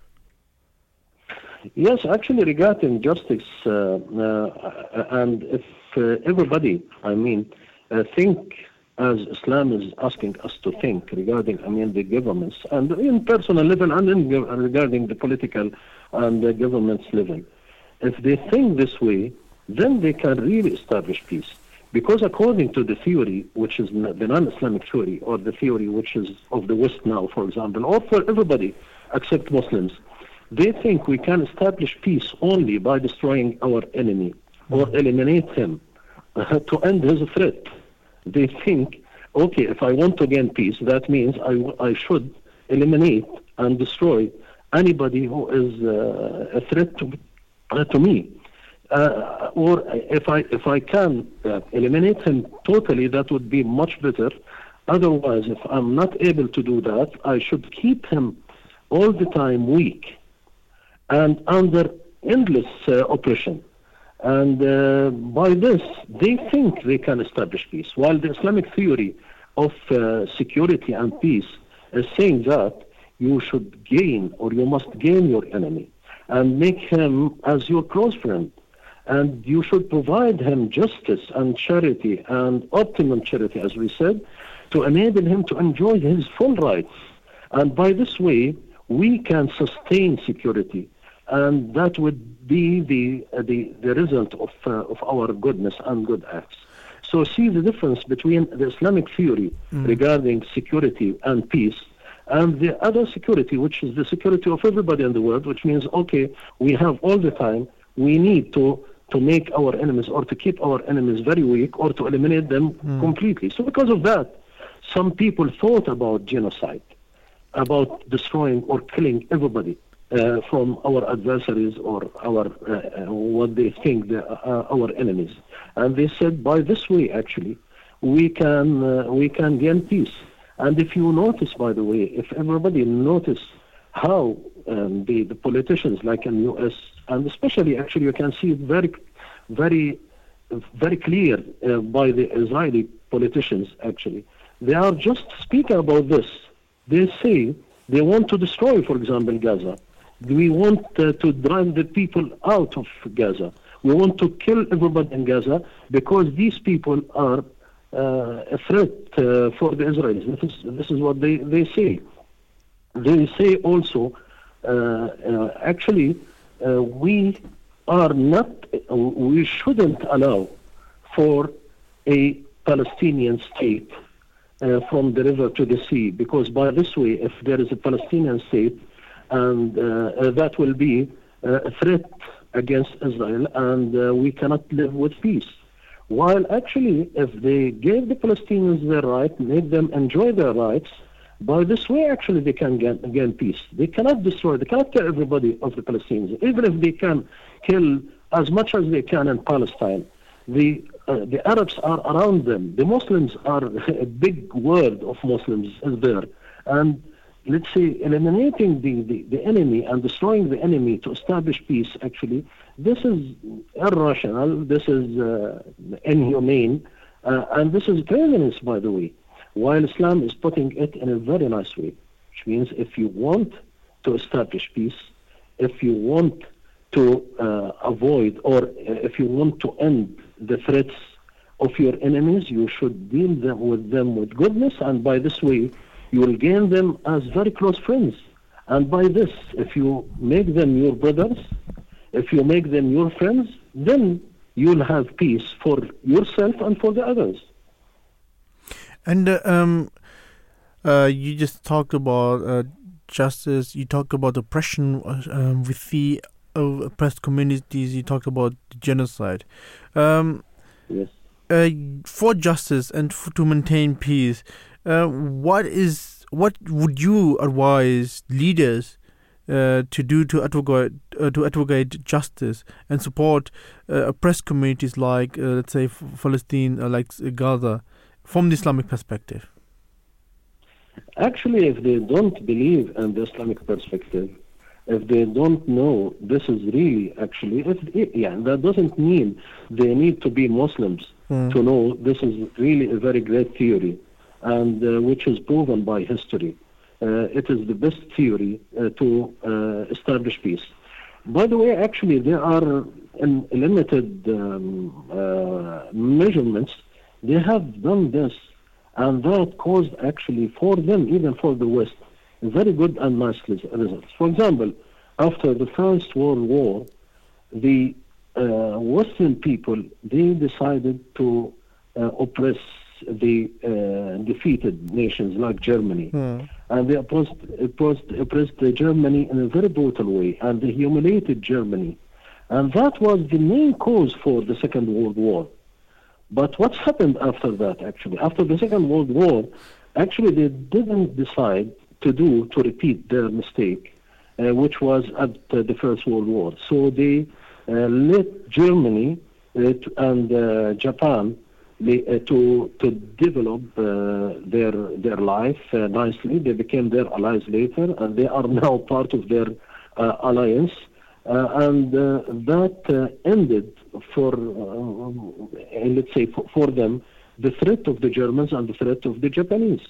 Yes, actually, regarding justice, uh, uh, and if uh, everybody, I mean, uh, think as Islam is asking us to think regarding, I mean, the governments, and in personal level and in regarding the political and the government's level, if they think this way, then they can really establish peace. Because according to the theory, which is the non-Islamic theory, or the theory which is of the West now, for example, or for everybody except Muslims, they think we can establish peace only by destroying our enemy or eliminate him to end his threat. They think, okay, if I want to gain peace, that means I, I should eliminate and destroy anybody who is uh, a threat to, uh, to me. Uh, or if I if I can uh, eliminate him totally, that would be much better. Otherwise, if I'm not able to do that, I should keep him all the time weak and under endless uh, oppression. And uh, by this, they think they can establish peace. While the Islamic theory of uh, security and peace is saying that you should gain or you must gain your enemy and make him as your close friend. And you should provide him justice and charity and optimum charity, as we said, to enable him to enjoy his full rights. And by this way, we can sustain security and that would be the uh, the, the result of uh, of our goodness and good acts. So see the difference between the Islamic theory regarding security and peace and the other security, which is the security of everybody in the world, which means okay, we have all the time, we need to to make our enemies or to keep our enemies very weak or to eliminate them completely. So because of that, some people thought about genocide, about destroying or killing everybody uh, from our adversaries or our uh, uh, what they think the, uh, our enemies. And they said by this way actually we can uh, we can gain peace. And if you notice, by the way, if everybody notice how um, the the politicians like in U.S. and especially actually you can see it very very very clear uh, by the Israeli politicians actually they are just speaking about this. They say they want to destroy, for example, Gaza. We want uh, to drive the people out of Gaza. We want to kill everybody in Gaza because these people are uh, a threat uh, for the Israelis. This is, this is what they, they say. They say also, uh, uh, actually, uh, we are not, we shouldn't allow for a Palestinian state uh, from the river to the sea, because by this way, if there is a Palestinian state, and uh, uh, that will be uh, a threat against Israel, and we cannot live with peace. While actually, if they gave the Palestinians their right, made them enjoy their rights, by this way, actually, they can gain, gain peace. They cannot destroy, they cannot kill everybody of the Palestinians, even if they can kill as much as they can in Palestine. The uh, the Arabs are around them. The Muslims are a big world of Muslims is there, and let's say eliminating the, the, the enemy and destroying the enemy to establish peace. Actually, this is irrational. This is uh, inhumane, uh, and this is craziness, by the way. While Islam is putting it in a very nice way, which means if you want to establish peace, if you want to uh, avoid or if you want to end the threats of your enemies, you should deal them with them with goodness, and by this way, you will gain them as very close friends. And by this, if you make them your brothers, if you make them your friends, then you'll have peace for yourself and for the others. And uh, um, uh, you just talked about uh, justice. You talked about oppression um, with the oppressed communities. You talked about genocide. Um, yes. Uh, for justice and f- to maintain peace, uh, what is what would you advise leaders uh, to do to advocate uh, to advocate justice and support uh, oppressed communities like uh, let's say Palestine, uh, like Gaza, from the Islamic perspective? Actually, if they don't believe in the Islamic perspective, if they don't know this is really actually, if, yeah, that doesn't mean they need to be Muslims Mm. to know this is really a very great theory, and uh, which is proven by history. Uh, it is the best theory uh, to uh, establish peace. By the way, actually, there are limited um, uh, measurements. They have done this, and that caused actually for them, even for the West, very good and nice results. For example, after the First World War, the uh, Western people they decided to uh, oppress the uh, defeated nations like Germany, Hmm. and they oppressed, oppressed, oppressed Germany in a very brutal way, and they humiliated Germany, and that was the main cause for the Second World War. But what's happened after that? Actually, after the Second World War, actually they didn't decide to do to repeat their mistake, uh, which was at uh, the First World War. So they uh, let Germany uh, and uh, Japan uh, to to develop uh, their their life uh, nicely. They became their allies later, and they are now part of their uh, alliance. Uh, and that ended for let's say for, for them the threat of the Germans and the threat of the Japanese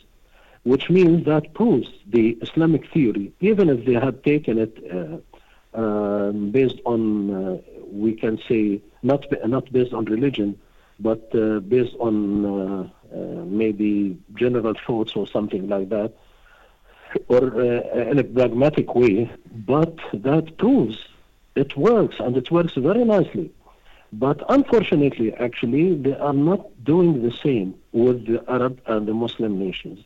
which means that proves the Islamic theory, even if they had taken it um, based on, we can say, not not based on religion, but uh, based on uh, uh, maybe general thoughts or something like that, or in a pragmatic way. But that proves it works, and it works very nicely. But unfortunately, actually, they are not doing the same with the Arab and the Muslim nations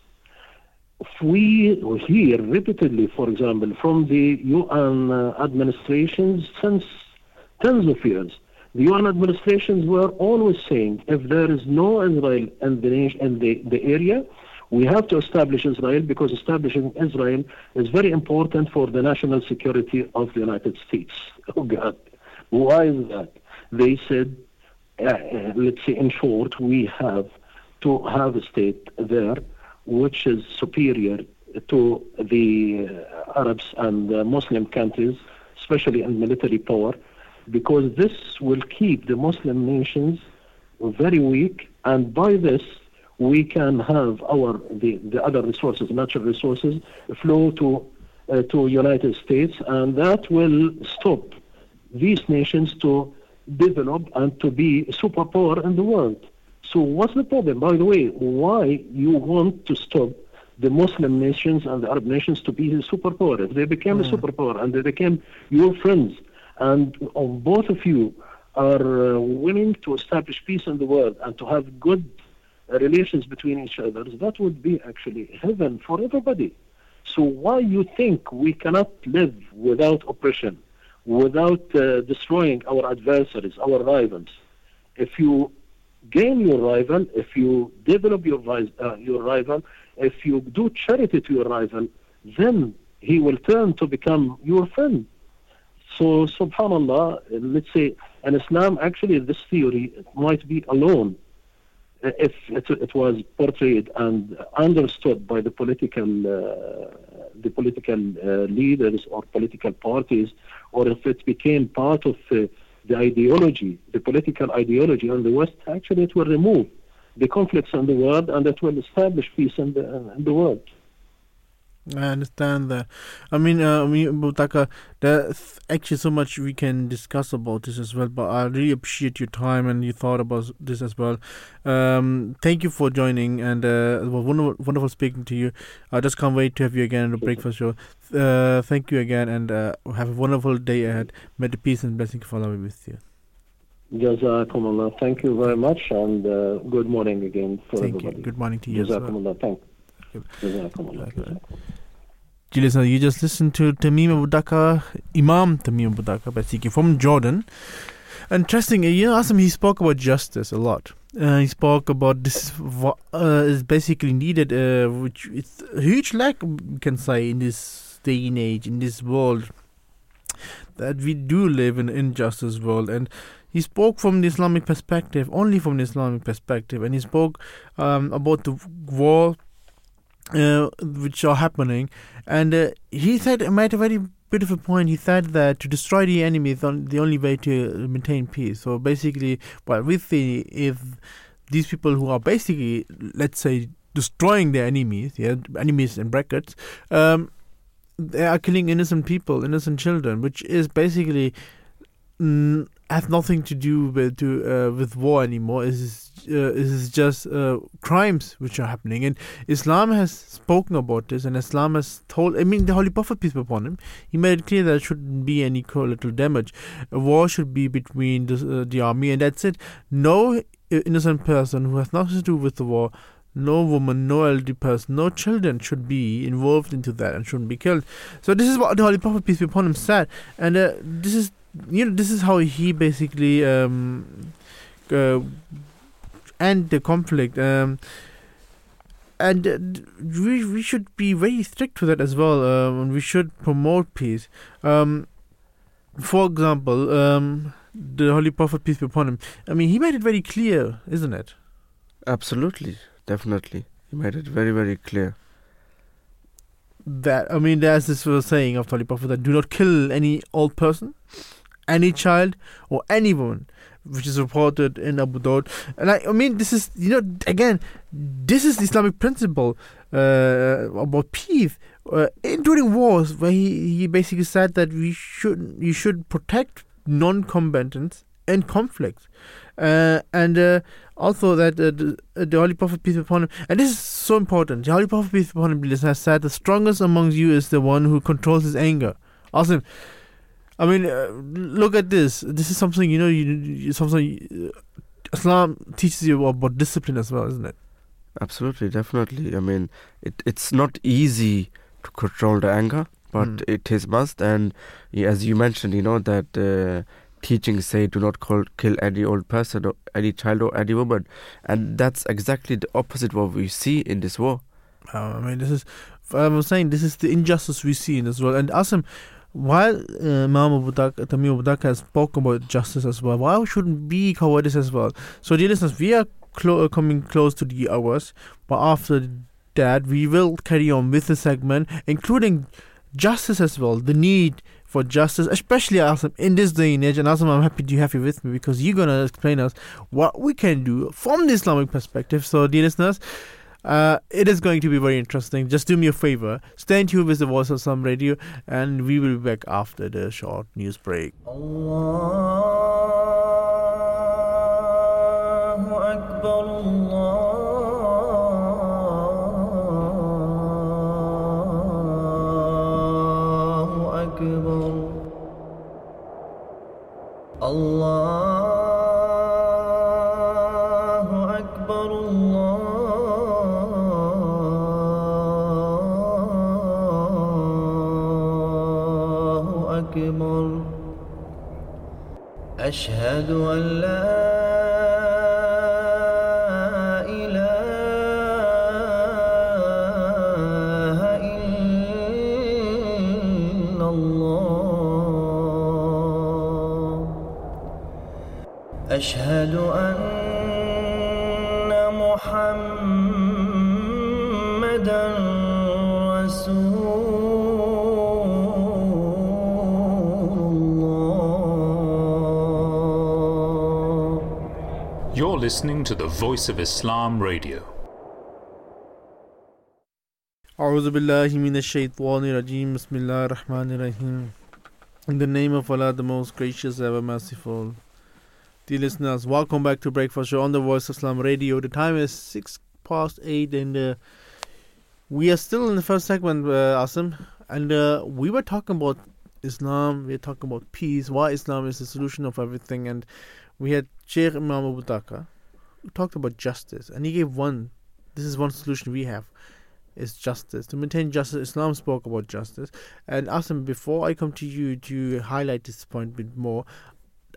we hear repeatedly, for example, from the UN administrations since tens of years. The UN administrations were always saying if there is no Israel in the, in the, the area, We have to establish Israel because establishing Israel is very important for the national security of the United States. Oh God, why is that? They said, uh, uh, let's say in short, we have to have a state there which is superior to the uh, Arabs and uh, Muslim countries, especially in military power, because this will keep the Muslim nations very weak, and by this we can have our the, the other resources, natural resources, flow to uh, to United States, and that will stop these nations to develop and to be superpower in the world. So what's the problem? By the way, why you want to stop the Muslim nations and the Arab nations to be a superpower? If they became a superpower and they became your friends, and both of you are uh, willing to establish peace in the world and to have good relations between each other, that would be actually heaven for everybody. So why you think we cannot live without oppression, without uh, destroying our adversaries, our rivals? If you gain your rival, if you develop your, uh, your rival, if you do charity to your rival, then he will turn to become your friend. So, subhanallah, let's say in Islam, actually, this theory might be alone uh, if it, it was portrayed and understood by the political, uh, the political uh, leaders or political parties, or if it became part of uh, the ideology, the political ideology in the West, actually, it will remove the conflicts in the world and it will establish peace in the, in the world. I understand that. I mean, uh, I mean, Butaka, there's actually so much we can discuss about this as well. But I really appreciate your time and your thought about this as well. Um, thank you for joining, and uh, it was wonderful, wonderful speaking to you. I just can't wait to have you again on the breakfast show. Uh, thank you again, and uh, have a wonderful day ahead. May the peace and blessing follow me with you. Jazakumullah. Thank you very much, and uh, good morning again for Thank everybody. you. Good morning to you as well. Jazakumullah. You. Listener, you just listened to Tamim Abu Imam Tamim Abu Daqqa, basically from Jordan. Interesting, you know, Asim, he spoke about justice a lot. Uh, he spoke about this uh, is basically needed, uh, which it's a huge lack, we can say, in this day and age, in this world, that we do live in an injustice world. And he spoke from the Islamic perspective, only from the Islamic perspective, and he spoke um, about the war uh, which are happening. And uh, he said, made a very beautiful point. He said that to destroy the enemy is on, the only way to maintain peace. So basically, what we see if these people who are basically, let's say, destroying their enemies, yeah, enemies in brackets, um, they are killing innocent people, innocent children, which is basically mm, has nothing to do with to uh, with war anymore. It is uh, it is just uh, crimes which are happening, and Islam has spoken about this, and Islam has told. I mean, the Holy Prophet peace be upon him, he made it clear that there shouldn't be any collateral damage. A war should be between the, uh, the army, and that's it. No innocent person who has nothing to do with the war no woman, no elderly person, no children should be involved into that and shouldn't be killed. So this is what the Holy Prophet peace be upon him said, and uh, this is you know this is how he basically um, uh, end the conflict. Um, and uh, we we should be very strict with that as well. Um, and we should promote peace. Um, for example, um, the Holy Prophet peace be upon him. I mean, he made it very clear, isn't it? Absolutely, definitely. He made it very, very clear. that I mean, there's this was saying of the Holy Prophet that do not kill any old person, any child, or any woman, which is reported in Abu Daud. And I, I mean, this is you know again, this is the Islamic principle uh, about peace. Uh, in during wars, where he, he basically said that we should you should protect non-combatants in conflicts, uh, and uh, also that uh, the, uh, the Holy Prophet peace upon him, and this is so important. The Holy Prophet peace upon him has said, "The strongest amongst you is the one who controls his anger." Awesome. I mean, uh, look at this. This is something you know. You, you something uh, Islam teaches you about discipline as well, isn't it? Absolutely, definitely. I mean, it, it's not easy to control the anger, but Mm. it is must. And as you mentioned, you know that uh, teachings say do not call, kill any old person or any child or any woman, and that's exactly the opposite what we see in this war. Uh, I mean, this is, I was saying, this is the injustice we see in this world. And Asim, while uh, Imam Abu Dak- Tamim Abu has spoken about justice as well, why shouldn't we cover this as well? So, dear listeners, we are clo- uh, coming close to the hours, but after that, we will carry on with the segment, including justice as well, the need for justice, especially Asim in this day and age. And Asim, I'm happy to have you with me because you're gonna explain us what we can do from the Islamic perspective. So, dear listeners, uh, it is going to be very interesting. Just do me a favor, stay tuned with the voice of Islam radio, and we will be back after the short news break. Allah. أشهد أن listening to the Voice of Islam Radio. أعوذ بالله من الشيطان الرجيم بسم الله الرحمن الرحيم In the name of Allah, the most gracious, ever merciful. Dear listeners, welcome back to Breakfast Show on the Voice of Islam Radio. The time is 6 past 8 and uh, we are still in the first segment, uh, Asim. And uh, we were talking about Islam, we are talking about peace, why Islam is the solution of everything. And we had Sheikh Imam Abu Daqqa, talked about justice. And he gave one, this is one solution we have is justice. To maintain justice, Islam spoke about justice. And Asim, before I come to you to highlight this point a bit more,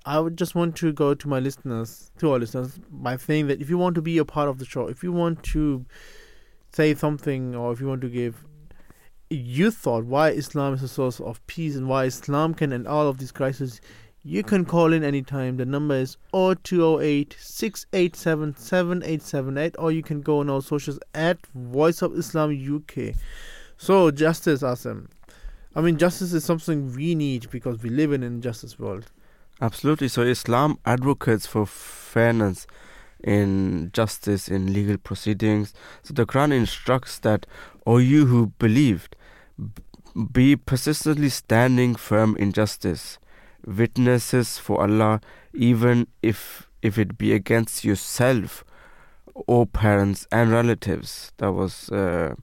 I would just want to go to my listeners, to our listeners, by saying that if you want to be a part of the show, if you want to say something, or if you want to give you thought why Islam is a source of peace and why Islam can end all of these crises, you can call in anytime. The number is 0208 687 7878, or you can go on our socials at Voice of Islam UK. So, justice, Asim. I mean, justice is something we need because we live in an injustice world. Absolutely. So Islam advocates for fairness in justice in legal proceedings. So the Quran instructs that, O you who believed, be persistently standing firm in justice, witnesses for Allah, even if if it be against yourself, or parents and relatives. That was uh,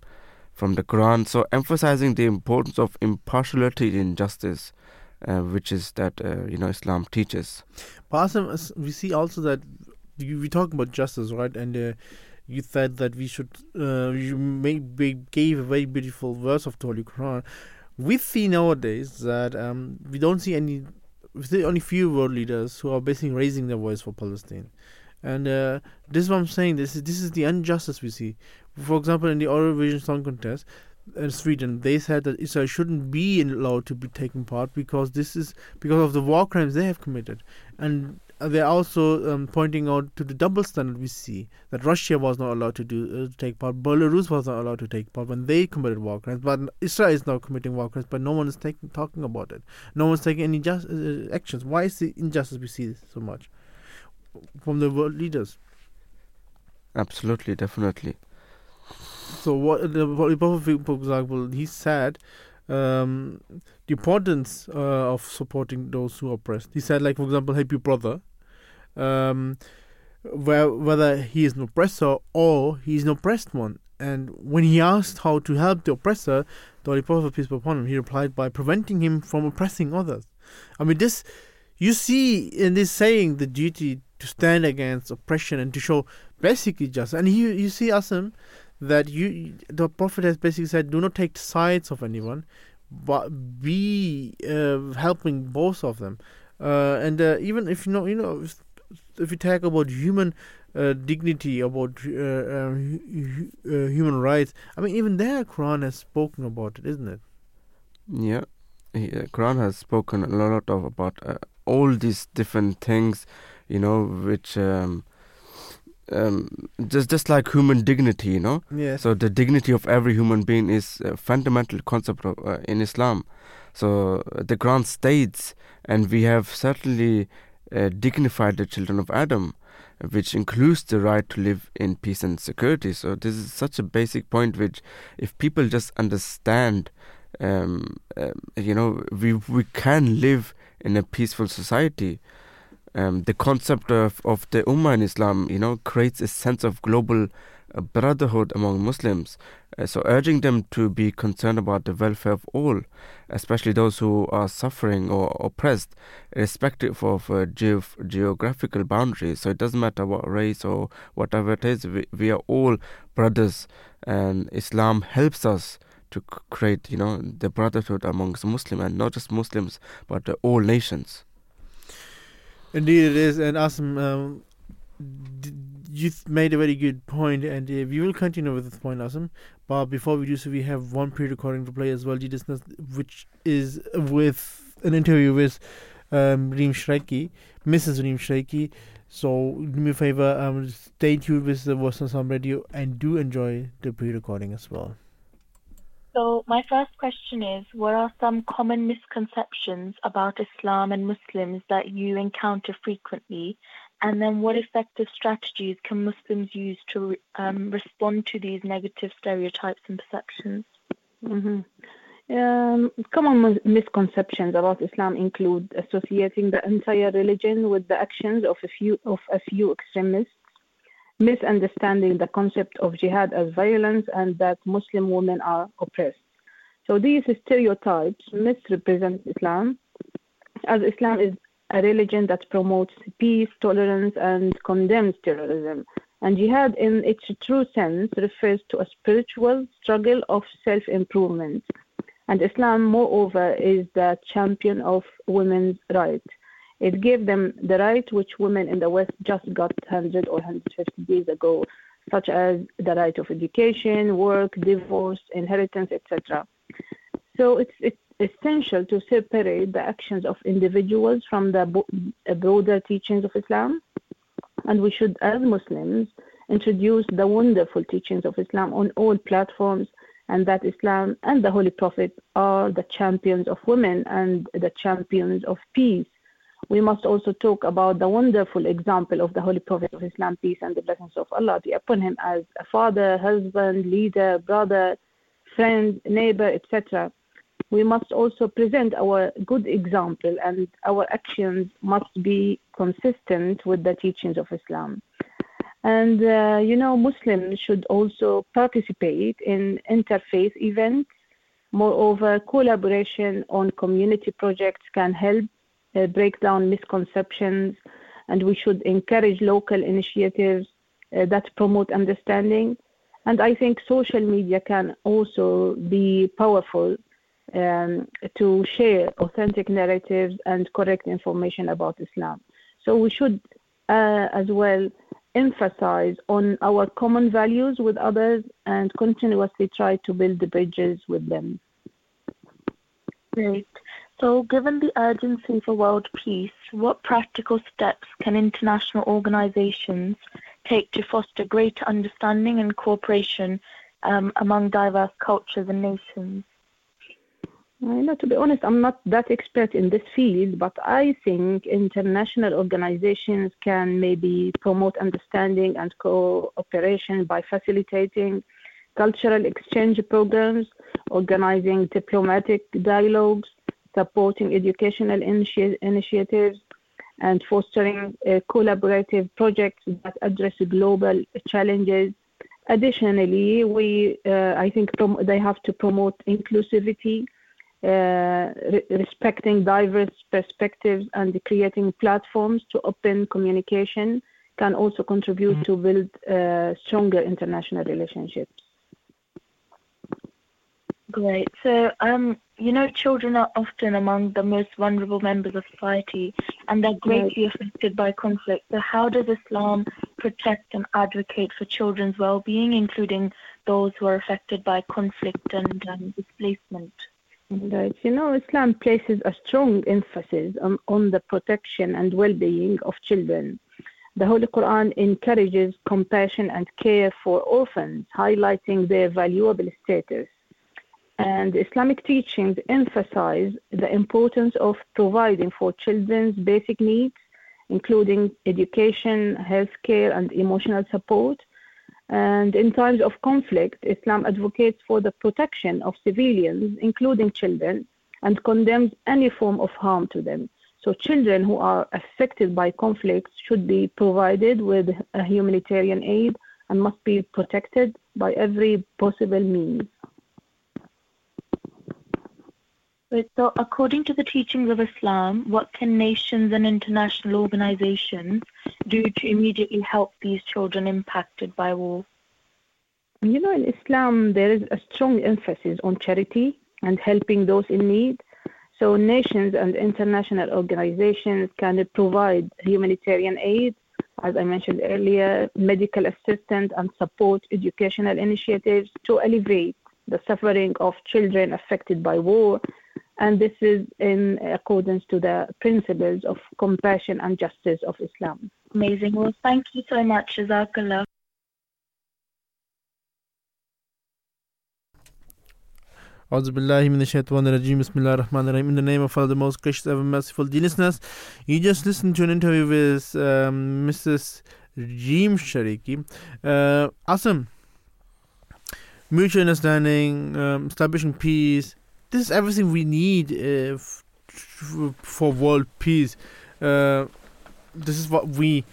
from the Quran. So emphasizing the importance of impartiality in justice uh, which is that uh, you know Islam teaches. But Asim, as we see also that you, we talk about justice, right? And uh, you said that we should, you may, gave a very beautiful verse of the Holy Quran. We see nowadays that um, we don't see any, we see only few world leaders who are basically raising their voice for Palestine. And uh, this is what I'm saying. This is this is the injustice we see. For example, in the Eurovision Song Contest, in Sweden, they said that Israel shouldn't be allowed to be taking part because this is because of the war crimes they have committed, and they're also um, pointing out to the double standard we see that Russia was not allowed to do uh, take part, Belarus was not allowed to take part when they committed war crimes, but Israel is now committing war crimes, but no one is taking talking about it. No one's taking any just uh, actions. Why is the injustice we see so much from the world leaders? Absolutely, definitely. So what the Holy Prophet, for example, he said um, the importance uh, of supporting those who are oppressed. He said, like for example, help your brother, um, where, whether he is an oppressor or he is an oppressed one. And when he asked how to help the oppressor, the Holy Prophet, peace be upon him, he replied by preventing him from oppressing others. I mean, this you see in this saying the duty to stand against oppression and to show basically justice. And you you see Asim that you the Prophet has basically said, do not take sides of anyone, but be uh, helping both of them. Uh, and uh, even if you know, you know, if, you talk about human uh, dignity, about uh, uh, uh, human rights. I mean, even there, Quran has spoken about it, isn't it? Yeah, he, uh, Quran has spoken a lot of about uh, all these different things, you know, which um, um, just just like human dignity, you know. Yes. So the dignity of every human being is a fundamental concept of, uh, in Islam. So the Quran states, and we have certainly uh, dignified the children of Adam, which includes the right to live in peace and security. So this is such a basic point, which if people just understand, um, um, you know, we we can live in a peaceful society. Um, the concept of, of the Ummah in Islam, you know, creates a sense of global uh, brotherhood among Muslims. Uh, so, urging them to be concerned about the welfare of all, especially those who are suffering or oppressed, irrespective of uh, geographical boundaries. So, it doesn't matter what race or whatever it is, we, we are all brothers, and Islam helps us to create, you know, the brotherhood amongst Muslims, and not just Muslims, but uh, all nations. Indeed, it is. And Asim, um, d- you th- made a very good point, and if you will continue with this point, Asim. But before we do so, we have one pre recording to play as well, which is with an interview with um, Reem Mrs. Reem Shraiky. So, do me a favor, um, stay tuned with the Western Sound Radio and do enjoy the pre recording as well. So, my first question is What are some common misconceptions about Islam and Muslims that you encounter frequently? And then, what effective strategies can Muslims use to um, respond to these negative stereotypes and perceptions? hmm Um, common misconceptions about Islam include associating the entire religion with the actions of a few of a few extremists, misunderstanding the concept of jihad as violence, and that Muslim women are oppressed. So these stereotypes misrepresent Islam, as Islam is a religion that promotes peace, tolerance, and condemns terrorism. And jihad, in its true sense, refers to a spiritual struggle of self improvement. And Islam, moreover, is the champion of women's rights. It gave them the right which women in the West just got 100 or 150 years ago, such as the right of education, work, divorce, inheritance, etc. So it's, it's essential to separate the actions of individuals from the bo- uh, broader teachings of Islam. And we should, as Muslims, introduce the wonderful teachings of Islam on all platforms, and that Islam and the Holy Prophet are the champions of women and the champions of peace. We must also talk about the wonderful example of the Holy Prophet of Islam, peace and the blessings of Allah be upon him, as a father, husband, leader, brother, friend, neighbor, etc. We must also present our good example, and our actions must be consistent with the teachings of Islam. And uh, you know, Muslims should also participate in interfaith events. Moreover, collaboration on community projects can help uh, break down misconceptions, and we should encourage local initiatives uh, that promote understanding. And I think social media can also be powerful um, to share authentic narratives and correct information about Islam. So we should uh, as well emphasize on our common values with others and continuously try to build the bridges with them. Great. So, given the urgency for world peace, what practical steps can international organizations take to foster greater understanding and cooperation um, among diverse cultures and nations? You know, to be honest, I'm not that expert in this field, but I think international organizations can maybe promote understanding and cooperation by facilitating cultural exchange programs, organizing diplomatic dialogues, supporting educational initi- initiatives, and fostering uh, collaborative projects that address global challenges. Additionally, we, uh, I think, prom- they have to promote inclusivity re- respecting diverse perspectives and creating platforms to open communication can also contribute to build uh, stronger international relationships. Great. So, um, you know, children are often among the most vulnerable members of society and they're greatly affected by conflict. So, how does Islam protect and advocate for children's well-being, including those who are affected by conflict and um, displacement? Right. You know, Islam places a strong emphasis on, on the protection and well-being of children. The Holy Quran encourages compassion and care for orphans, highlighting their valuable status. And Islamic teachings emphasize the importance of providing for children's basic needs, including education, healthcare, and emotional support. And in times of conflict, Islam advocates for the protection of civilians, including children, and condemns any form of harm to them. So, children who are affected by conflicts should be provided with humanitarian aid and must be protected by every possible means. Wait, so according to the teachings of Islam, what can nations and international organizations do to immediately help these children impacted by war? You know, in Islam, there is a strong emphasis on charity and helping those in need. So, nations and international organizations can provide humanitarian aid, as I mentioned earlier, medical assistance and support educational initiatives to alleviate the suffering of children affected by war. And this is in accordance to the principles of compassion and justice of Islam. Amazing. Well, thank you so much, Jazakallah. A'udhu billahi minash shaitanir rajim. Bismillah ar-Rahman ar-Rahim. In the name of Allah, the most gracious, ever merciful. Dear listeners, you just listened to an interview with um, Mrs. Reem Shraiky. Uh, awesome. Mutual understanding, um, establishing peace. This is everything we need uh, for world peace. Uh, this is what we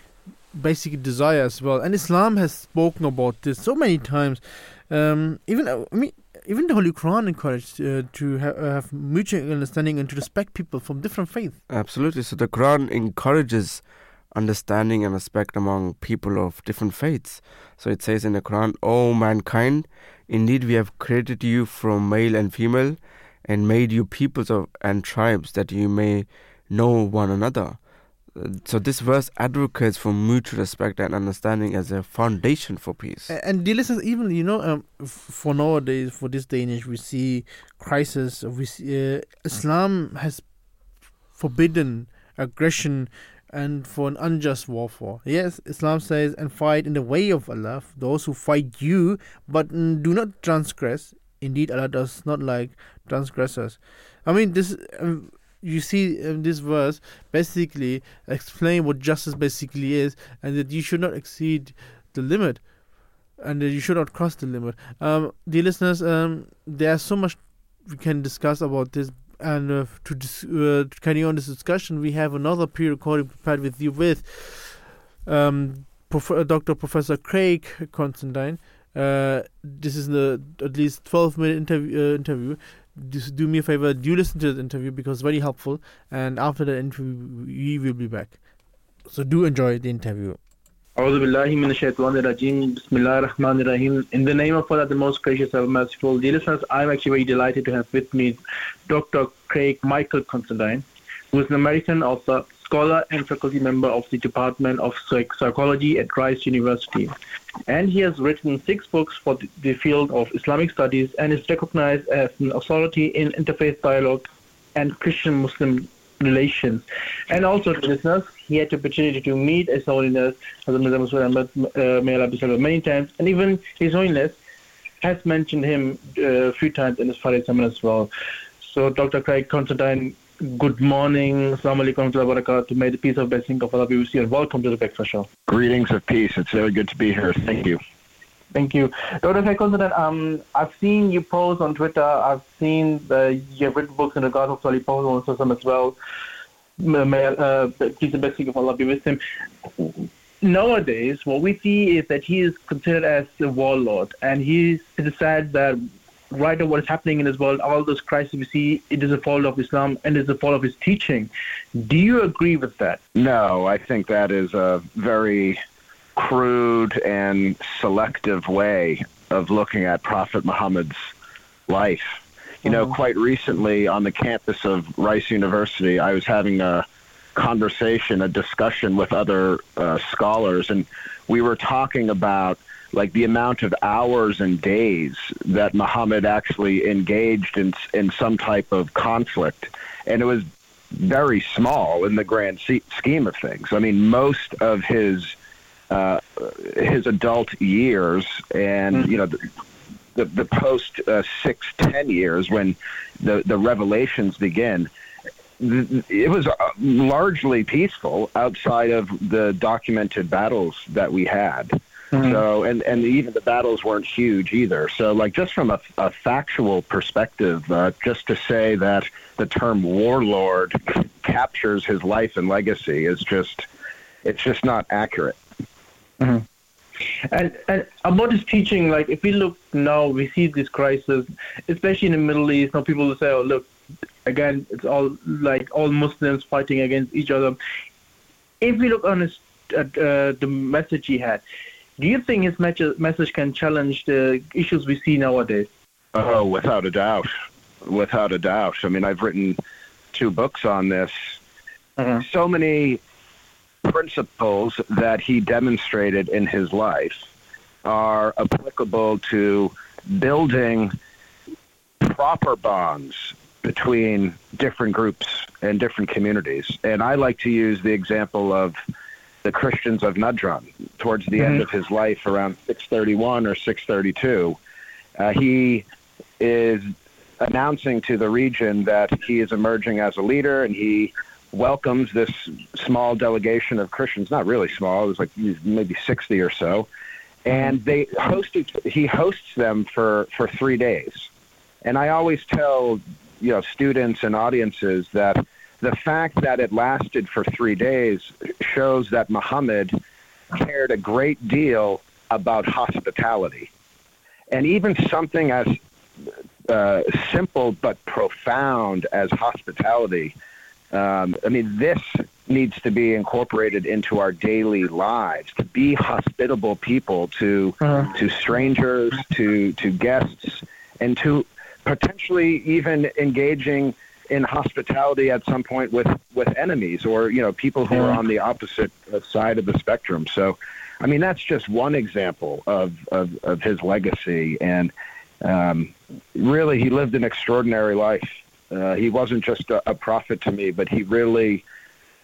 basically desire as well. And Islam has spoken about this so many times. Um, even uh, I mean, even the Holy Quran encouraged uh, to ha- uh, have mutual understanding and to respect people from different faiths. Absolutely. So the Quran encourages understanding and respect among people of different faiths. So it says in the Quran, O mankind, indeed we have created you from male and female and made you peoples of and tribes that you may know one another. So this verse advocates for mutual respect and understanding as a foundation for peace. And dear listeners, even you know, um, for nowadays, for this day and age, we see crisis. We see, uh, Islam has forbidden aggression and for an unjust warfare. Yes, Islam says, and fight in the way of Allah, those who fight you, but do not transgress. Indeed, Allah does not like transgressors. I mean, this. Um, you see in this verse basically explain what justice basically is and that you should not exceed the limit and that you should not cross the limit um dear listeners um there's so much we can discuss about this and uh, to, dis- uh, to carry on this discussion we have another pre-recording prepared with you with um Prof- uh, dr professor craig Considine uh, this is the at least 12 minute interview uh, interview. Just do me a favor do listen to the interview because very helpful. And after the interview we will be back. So do enjoy the interview. in the name of Allah, the most gracious, and merciful, dear listeners, I'm actually very delighted to have with me Dr. Craig Michael Considine, who is an American author, scholar, and faculty member of the Department of Psychology at Rice University. And he has written six books for the- field of Islamic studies and is recognized as an authority in interfaith dialogue and Christian-Muslim relations. And also, listeners, he had the opportunity to meet His Holiness Hazrat uh, many times, and even His Holiness has mentioned him uh, a few times in his Friday sermon as well. So, Dr. Craig Considine, good morning. Assalamu alaikum wa barakatuh. May the peace of blessing of Allah be with you, and welcome to the Breakfast Show. Greetings of peace. It's very good to be here. Thank you. Thank you. Dr. Craig um, I've seen you post on Twitter. I've seen the, you've written books in regard of Salih Paul on as well. May, uh, peace and blessing of Allah be with him. Nowadays, what we see is that he is considered as a warlord, and he sad that right now what is happening in this world, all those crises we see, it is a fault of Islam and it is a fault of his teaching. Do you agree with that? No, I think that is a very crude and selective way of looking at Prophet Muhammad's life. You know, quite recently on the campus of Rice University, I was having a conversation, a discussion with other uh, scholars, and we were talking about like the amount of hours and days that Muhammad actually engaged in in some type of conflict, and it was very small in the grand scheme of things. I mean, most of his uh, his adult years, and you know. The, the, the post uh, six ten years when the the revelations begin it was uh, largely peaceful outside of the documented battles that we had. Mm-hmm. So, and, and even the battles weren't huge either. So, like, just from a, a factual perspective, uh, just to say that the term warlord captures his life and legacy is just, it's just not accurate. Mm-hmm. And, and about his teaching, like if we look now, we see this crisis, especially in the Middle East. Now people will say, "Oh, look, again, it's all like all Muslims fighting against each other." If we look on his, at uh, the message he had, do you think his message can challenge the issues we see nowadays? Oh, without a doubt, without a doubt. I mean, I've written two books on this. Uh-huh. So many principles that he demonstrated in his life are applicable to building proper bonds between different groups and different communities. And I like to use the example of the Christians of Najran towards the mm-hmm. end of his life around 631 or 632. Uh, he is announcing to the region that he is emerging as a leader and he welcomes this small delegation of Christians, not really small, it was like maybe 60 or so. And they hosted, he hosts them for, for three days. And I always tell, you know, students and audiences that the fact that it lasted for three days shows that Muhammad cared a great deal about hospitality. And even something as uh, simple but profound as hospitality um, I mean, this needs to be incorporated into our daily lives to be hospitable people to uh-huh. to strangers, to to guests, and to potentially even engaging in hospitality at some point with with enemies or you know people who are on the opposite side of the spectrum. So, I mean, that's just one example of of, of his legacy, and um, really, he lived an extraordinary life. Uh, he wasn't just a, a prophet to me, but he really,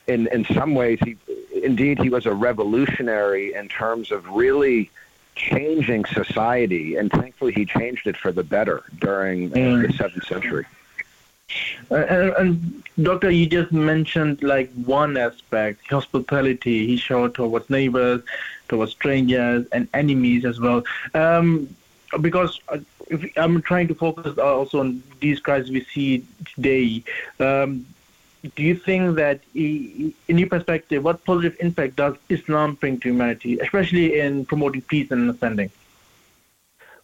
in in some ways, he indeed he was a revolutionary in terms of really changing society, and thankfully he changed it for the better during mm. the seventh century. Uh, and, and, doctor, you just mentioned like one aspect, hospitality. He showed towards neighbors, towards strangers, and enemies as well. Um, because uh, I'm trying to focus also on these crises we see today. Um, do you think that, in your perspective, what positive impact does Islam bring to humanity, especially in promoting peace and understanding?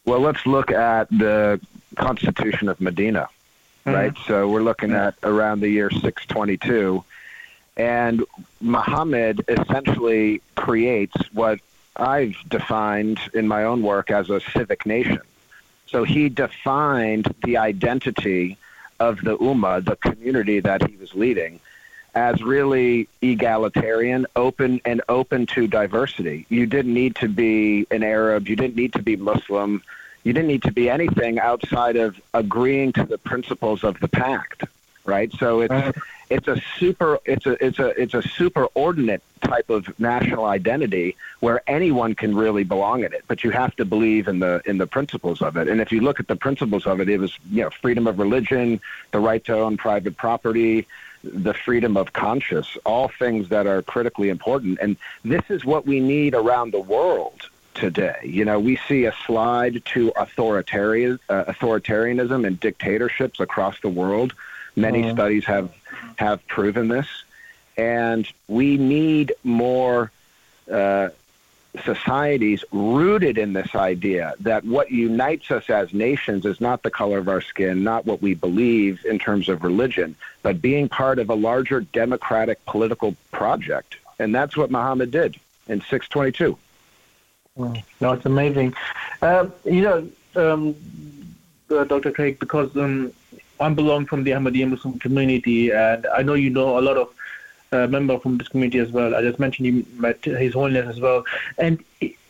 Well, let's look at the Constitution of Medina, mm-hmm. right? So we're looking at around the year 622, and Muhammad essentially creates what I've defined in my own work as a civic nation. So he defined the identity of the Ummah, the community that he was leading, as really egalitarian, open, and open to diversity. You didn't need to be an Arab, you didn't need to be Muslim, you didn't need to be anything outside of agreeing to the principles of the pact, right? So it's it's a super it's a it's a it's a superordinate type of national identity where anyone can really belong in it but you have to believe in the in the principles of it. And if you look at the principles of it it was you know freedom of religion the right to own private property the freedom of conscience all things that are critically important. And this is what we need around the world today. You know, we see a slide to authoritarian uh, authoritarianism and dictatorships across the world. Many uh-huh. studies have have proven this, and we need more uh, societies rooted in this idea that what unites us as nations is not the color of our skin, not what we believe in terms of religion, but being part of a larger democratic political project. And that's what Muhammad did in 622. No, it's amazing. Uh, you know, um, uh, Dr. Craig, because um, I belong from the Ahmadiyya Muslim community, and I know you know a lot of uh, member from this community as well. I just mentioned you met His Holiness as well, and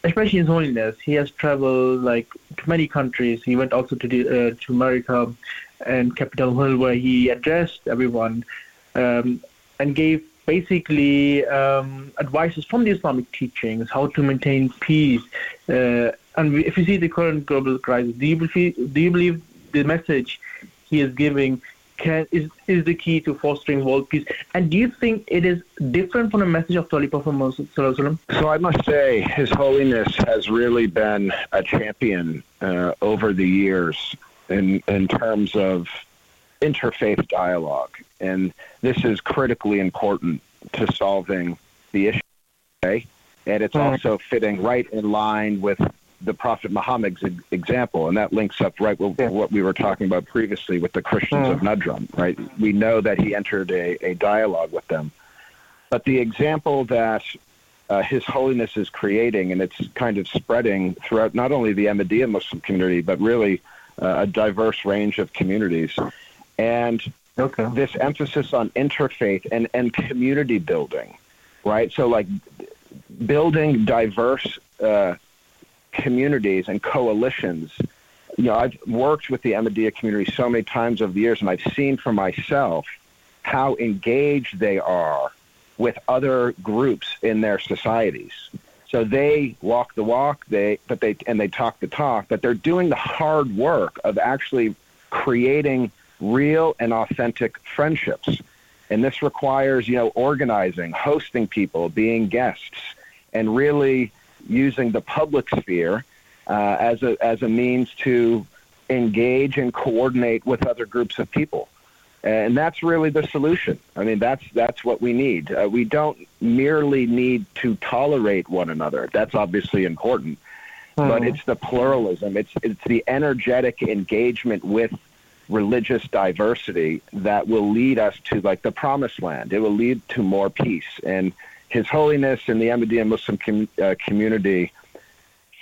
especially His Holiness, he has traveled like to many countries. He went also to the, uh, to America and Capitol Hill, where he addressed everyone um, and gave basically um, advices from the Islamic teachings how to maintain peace. Uh, and if you see the current global crisis, do you believe, do you believe the message he is giving can, is, is the key to fostering world peace? And do you think it is different from the message of the Prophet? So I must say, His Holiness has really been a champion uh, over the years in, in terms of interfaith dialogue. And this is critically important to solving the issue. And it's also fitting right in line with the Prophet Muhammad's example, and that links up right with what we were talking about previously with the Christians of Najran. Right, we know that he entered a, a dialogue with them, but the example that uh, His Holiness is creating, and it's kind of spreading throughout not only the Ahmadiyya Muslim community, but really uh, a diverse range of communities, and okay. this emphasis on interfaith and and community building, right? So like building diverse. Uh, communities and coalitions. You know, I've worked with the Ahmadiyya community so many times over the years, and I've seen for myself how engaged they are with other groups in their societies. So they walk the walk, they but they and they talk the talk, but they're doing the hard work of actually creating real and authentic friendships. And this requires, you know, organizing, hosting people, being guests, and really using the public sphere uh, as a as a means to engage and coordinate with other groups of people, and that's really the solution. I mean, that's that's what we need. Uh, we don't merely need to tolerate one another. That's obviously important, but it's the pluralism. It's it's the energetic engagement with religious diversity that will lead us to like the promised land. It will lead to more peace and his Holiness and the Ahmadiyya Muslim com- uh, community,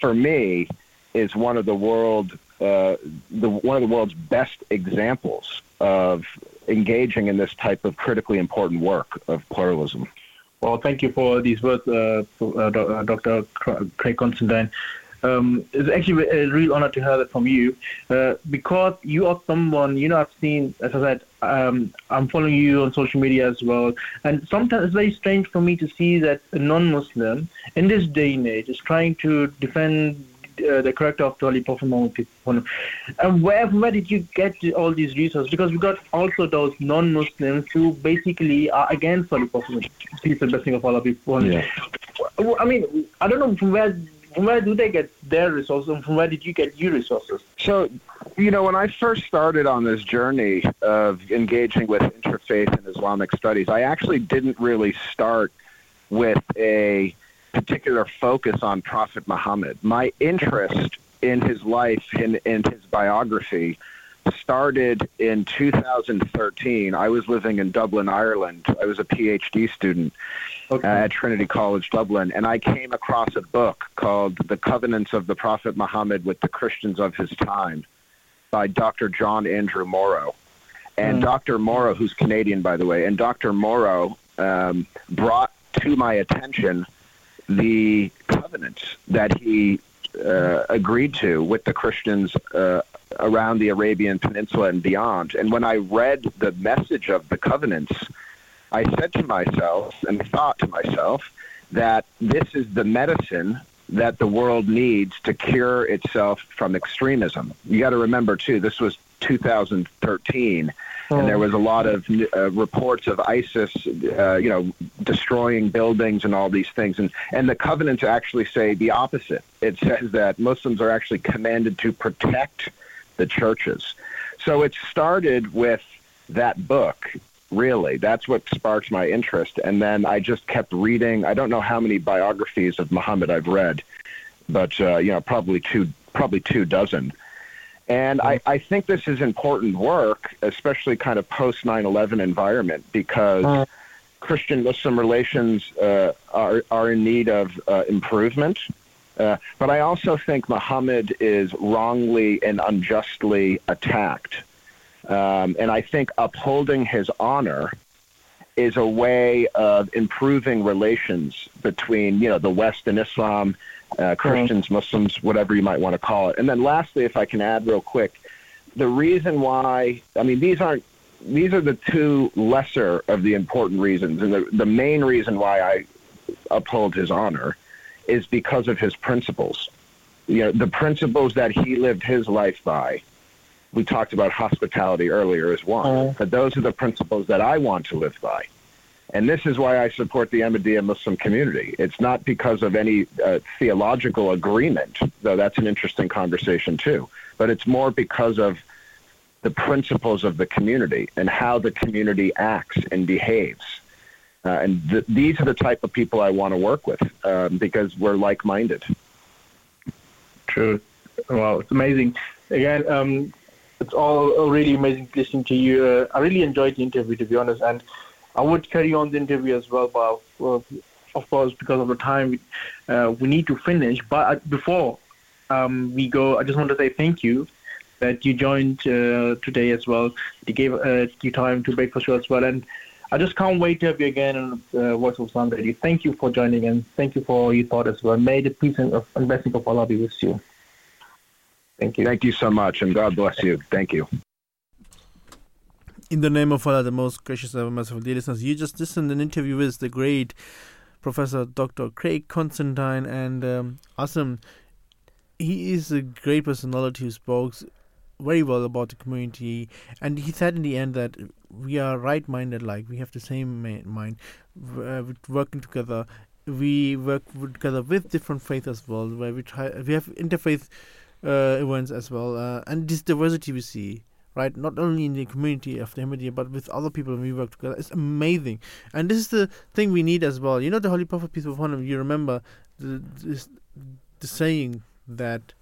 for me, is one of the world uh, the one of the world's best examples of engaging in this type of critically important work of pluralism. Well, thank you for these words, uh, Dr. Uh, Craig Considine. Um, it's actually a real honor to hear that from you uh, because you are someone, you know, I've seen, as I said, um, I'm following you on social media as well. And sometimes it's very strange for me to see that a non Muslim in this day and age is trying to defend uh, the character of Holy Prophet Muhammad. And where, where did you get all these resources? Because we got also those non Muslims who basically are against Holy Prophet, peace and blessing of Allah before. Yeah. I mean, I don't know from where from where do they get their resources and from where did you get your resources? So, you know, when I first started on this journey of engaging with interfaith and Islamic studies, I actually didn't really start with a particular focus on Prophet Muhammad. My interest in his life and in, in his biography started in 2013. I was living in Dublin, Ireland. I was a PhD student okay. at Trinity College Dublin, and I came across a book called The Covenants of the Prophet Muhammad with the Christians of His Time by Dr. John Andrew Morrow. And mm. Dr. Morrow, who's Canadian, by the way, and Dr. Morrow um, brought to my attention the covenants that he uh, agreed to with the Christians uh, around the Arabian Peninsula and beyond. And when I read the message of the covenants, I said to myself and thought to myself that this is the medicine that the world needs to cure itself from extremism. You got to remember too, this was 2013, and there was a lot of uh, reports of ISIS, uh, you know, destroying buildings and all these things. And and the covenants actually say the opposite. It says that Muslims are actually commanded to protect the churches. So it started with that book really. That's what sparked my interest. And then I just kept reading. I don't know how many biographies of Muhammad I've read, but uh, you know, probably two, probably two dozen. And I, I think this is important work, especially kind of post 9/11 environment, because uh, Christian Muslim relations uh, are are in need of uh, improvement. Uh, but I also think Muhammad is wrongly and unjustly attacked. Um, and I think upholding his honor is a way of improving relations between, you know, the West and Islam, uh, Christians, Muslims, whatever you might want to call it. And then lastly, if I can add real quick, the reason why, I mean, these aren't, these are the two lesser of the important reasons. And the, the main reason why I uphold his honor is because of his principles. You know, the principles that he lived his life by. We talked about hospitality earlier as one, but those are the principles that I want to live by. And this is why I support the Ahmadiyya Muslim community. It's not because of any uh, theological agreement, though that's an interesting conversation too, but it's more because of the principles of the community and how the community acts and behaves. Uh, and th- these are the type of people I want to work with um, because we're like minded. True. Wow, it's amazing. Again, um, it's all all really amazing listening to you. Uh, I really enjoyed the interview, to be honest, and I would carry on the interview as well, but uh, of course, because of the time, we, uh, we need to finish. But uh, before um, we go, I just want to say thank you that you joined uh, today as well. You gave uh, you time to break for sure as well, and I just can't wait to have you again on uh, Voice of Islam Radio. Thank you for joining and thank you for all your thought as well. May the peace and, and blessing of Allah be with you. Thank you. Thank you so much, and God bless you. Thank you. In the name of Allah, the most gracious and merciful, dear listeners, you just listened to an interview with the great Professor Dr. Craig Considine and um, Asim. He is a great personality who spoke very well about the community, and he said in the end that we are right-minded, like we have the same mind, uh, working together. We work together with different faiths as well, where we try. We have interfaith uh, events as well, uh, and this diversity we see right? Not only in the community of the Ahmadiyya, but with other people we work together. It's amazing. And this is the thing we need as well. You know, the Holy Prophet, peace be upon him, you remember the, this, the saying that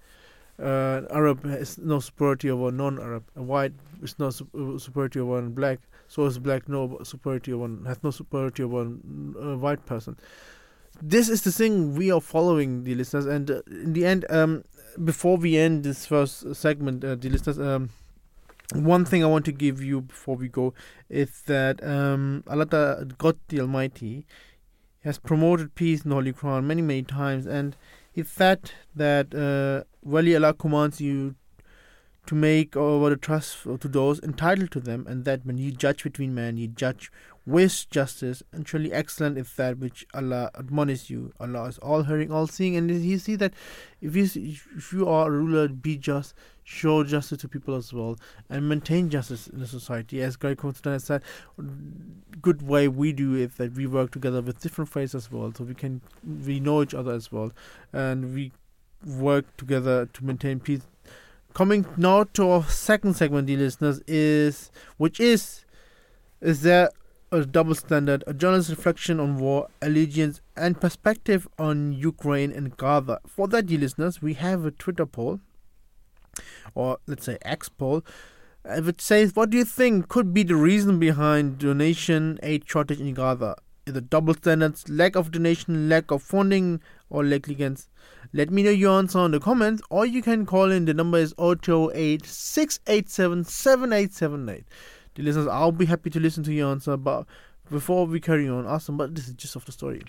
uh, Arab has no superiority over non-Arab, a white is no superiority over one black, so is black no superiority over one, has no superiority over one uh, white person. This is the thing we are following, the listeners, and uh, in the end, um, before we end this first segment, uh, the listeners, um, one thing I want to give you before we go is that um, Allah, God the Almighty, has promoted peace in the Holy Quran many, many times, and He said that uh, Wali Allah commands you to make over the trust to those entitled to them, and that when you judge between men, you judge with justice, and truly excellent is that which Allah admonishes you. Allah is all hearing, all seeing, and you see that if you if you are a ruler, be just, show justice to people as well, and maintain justice in the society. As Greg Considine said, good way we do is that we work together with different faiths as well, so we can we know each other as well, and we work together to maintain peace. Coming now to our second segment, dear listeners, is which is is there a double standard, a journalist's reflection on war, allegiance, and perspective on Ukraine and Gaza. For that, dear listeners, we have a Twitter poll, or let's say X poll, which says, What do you think could be the reason behind donation aid shortage in Gaza? Is it double standards, lack of donation, lack of funding, or negligence? Let me know your answer in the comments, or you can call in. The number is 028 687 7878. The listeners, I'll be happy to listen to your answer. But before we carry on, awesome. But this is just of the story.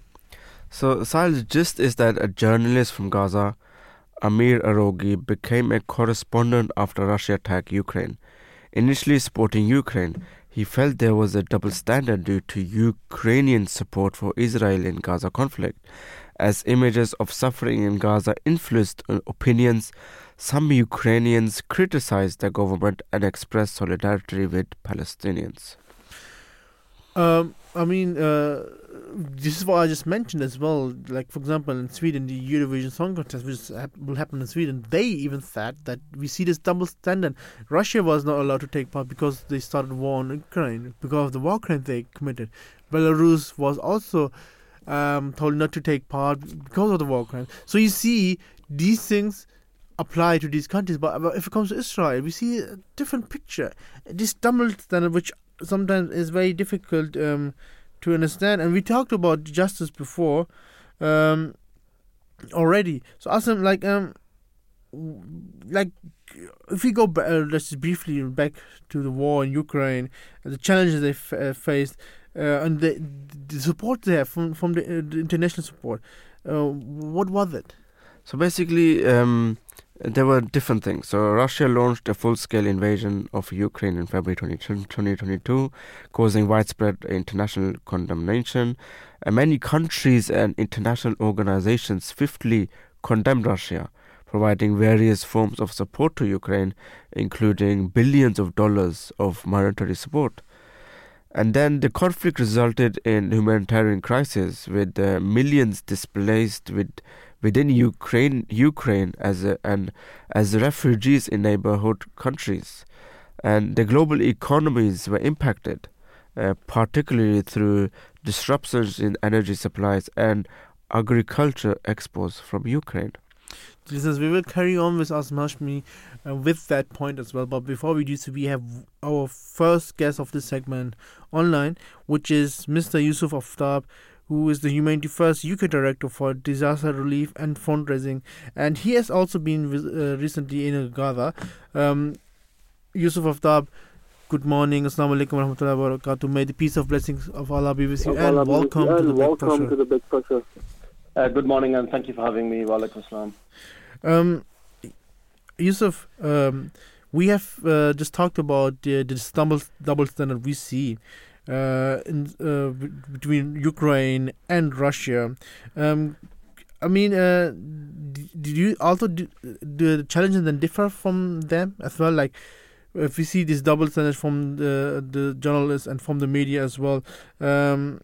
So, Sal's gist is that a journalist from Gaza, Amir Arogi, became a correspondent after Russia attacked Ukraine. Initially supporting Ukraine, he felt there was a double standard due to Ukrainian support for Israel in Gaza conflict. As images of suffering in Gaza influenced opinions, some Ukrainians criticized the government and expressed solidarity with Palestinians. Um, I mean, uh, this is what I just mentioned as well. Like, for example, in Sweden, the Eurovision Song Contest, which will happen in Sweden, they even said that we see this double standard. Russia was not allowed to take part because they started war in Ukraine, because of the war crime they committed. Belarus was also um, told not to take part because of the war crime. So you see, these things apply to these countries. But, if it comes to Israel, we see a different picture. This double standard, which sometimes is very difficult um, to understand. And we talked about justice before um, already. So Asim, like um, like if we go back, uh, let's just briefly back to the war in Ukraine, the challenges they f- uh, faced. Uh, and the, the support there from from the, uh, the international support. Uh, what was it? So basically, um, there were different things. So Russia launched a full-scale invasion of Ukraine in February 20, 2022, causing widespread international condemnation. And many countries and international organizations swiftly condemned Russia, providing various forms of support to Ukraine, including billions of dollars of monetary support. And then the conflict resulted in humanitarian crisis, with uh, millions displaced with within Ukraine, Ukraine as a, and as refugees in neighborhood countries, and the global economies were impacted, uh, particularly through disruptions in energy supplies and agriculture exports from Ukraine. Listeners, we will carry on with Asim Hashmi uh, with that point as well. But before we do so, we have our first guest of this segment online, which is Mr. Youssaf Aftab, who is the Humanity First UK Director for Disaster Relief and Fundraising. And he has also been uh, recently in Gaza. Um, Youssaf Aftab, good morning. Assalamu alaikum wa rahmatullahi wa barakatuh. May the peace of blessings of Allah be with you. And welcome, and to, the welcome Big to the Big Pressure. Uh, good morning and thank you for having me. Wa alaikum. Um, Youssaf, um, we have uh, just talked about the, the double, double standard we see uh, in, uh, between Ukraine and Russia. Um, I mean, uh, did you also do, do the challenges then differ from them as well? Like, if we see this double standard from the the journalists and from the media as well, um,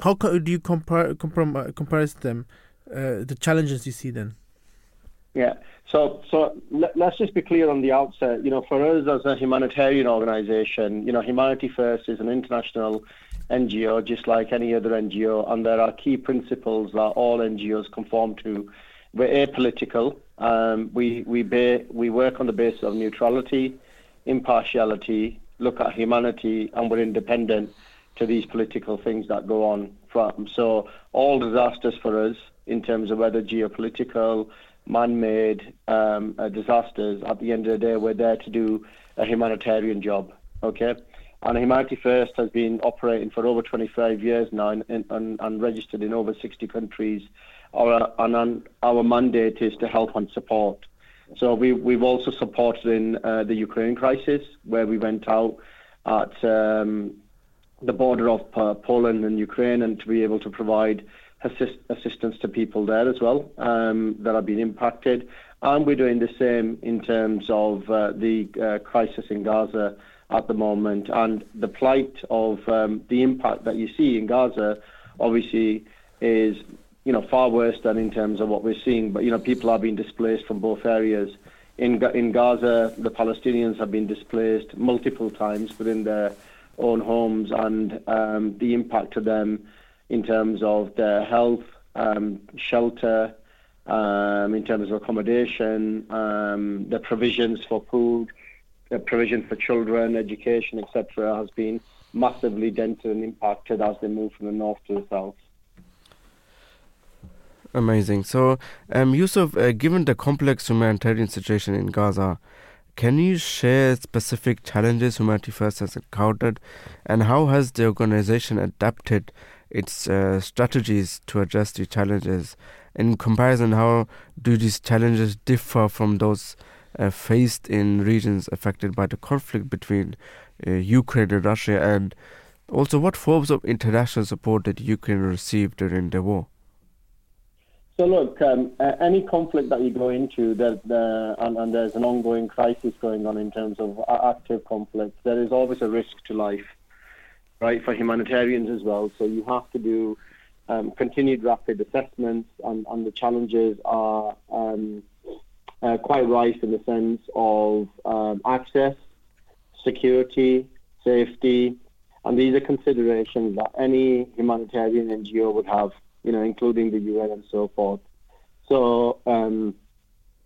how co- do you compare compare compare them? Uh, the challenges you see then. Yeah. So, so let, us just be clear on the outset. You know, for us as a humanitarian organisation, you know, Humanity First is an international NGO, just like any other NGO, and there are key principles that all NGOs conform to. We're apolitical. Um, we we ba- we work on the basis of neutrality, impartiality, look at humanity, and we're independent to these political things that go on. From so all disasters for us, in terms of whether geopolitical, man-made um, uh, disasters, at the end of the day, we're there to do a humanitarian job. Okay, and Humanity First has been operating for over 25 years now, and, and, and registered in over 60 countries. Our and our mandate is to help and support. So we we've also supported in uh, the Ukraine crisis, where we went out at um, the border of uh, Poland and Ukraine, and to be able to provide assist, assistance to people there as well um, that have been impacted. And we're doing the same in terms of uh, the uh, crisis in Gaza at the moment and the plight of um, the impact that you see in Gaza. Obviously, is you know far worse than in terms of what we're seeing. But you know people are being displaced from both areas. In in Gaza, the Palestinians have been displaced multiple times within their own homes, and um, the impact to them in terms of their health, um, shelter, um, in terms of accommodation, um, the provisions for food, the provision for children, education, etc., has been massively dented and impacted as they move from the north to the south. Amazing. So, um, Youssaf, uh, given the complex humanitarian situation in Gaza, can you share specific challenges Humanity First has encountered, and how has the organization adapted its uh, strategies to address these challenges? In comparison, how do these challenges differ from those uh, faced in regions affected by the conflict between uh, Ukraine and Russia? And also, what forms of international support did Ukraine receive during the war? So look, um, uh, any conflict that you go into, there, there, and, and, there's an ongoing crisis going on in terms of active conflict, there is always a risk to life, right, for humanitarians as well. So you have to do um, continued rapid assessments, and, and the challenges are um, uh, quite rife in the sense of um, access, security, safety, and these are considerations that any humanitarian NGO would have you know, including the UN and so forth. So, um,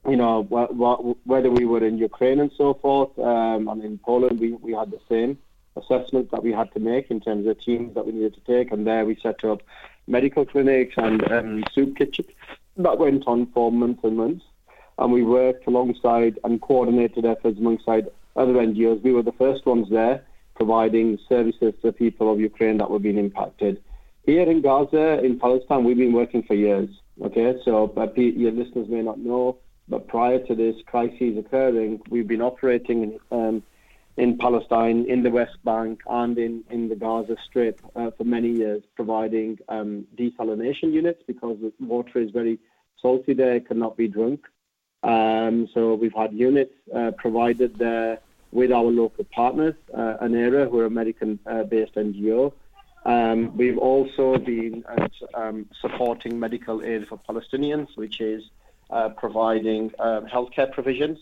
you know, wh- wh- whether we were in Ukraine and so forth, um, and in Poland, we, we had the same assessment that we had to make in terms of teams that we needed to take. And there we set up medical clinics and um, soup kitchens that went on for months and months. And we worked alongside and coordinated efforts alongside other NGOs. We were the first ones there providing services to people of Ukraine that were being impacted. Here in Gaza, in Palestine, we've been working for years. Okay, so your listeners may not know, but prior to this crisis occurring, we've been operating um, in Palestine, in the West Bank, and in, in the Gaza Strip uh, for many years, providing um, desalination units because the water is very salty there, it cannot be drunk. Um, so we've had units uh, provided there with our local partners, uh, ANERA, who are American-based uh, NGO. Um, we've also been uh, um, supporting medical aid for Palestinians, which is uh, providing um, healthcare provisions.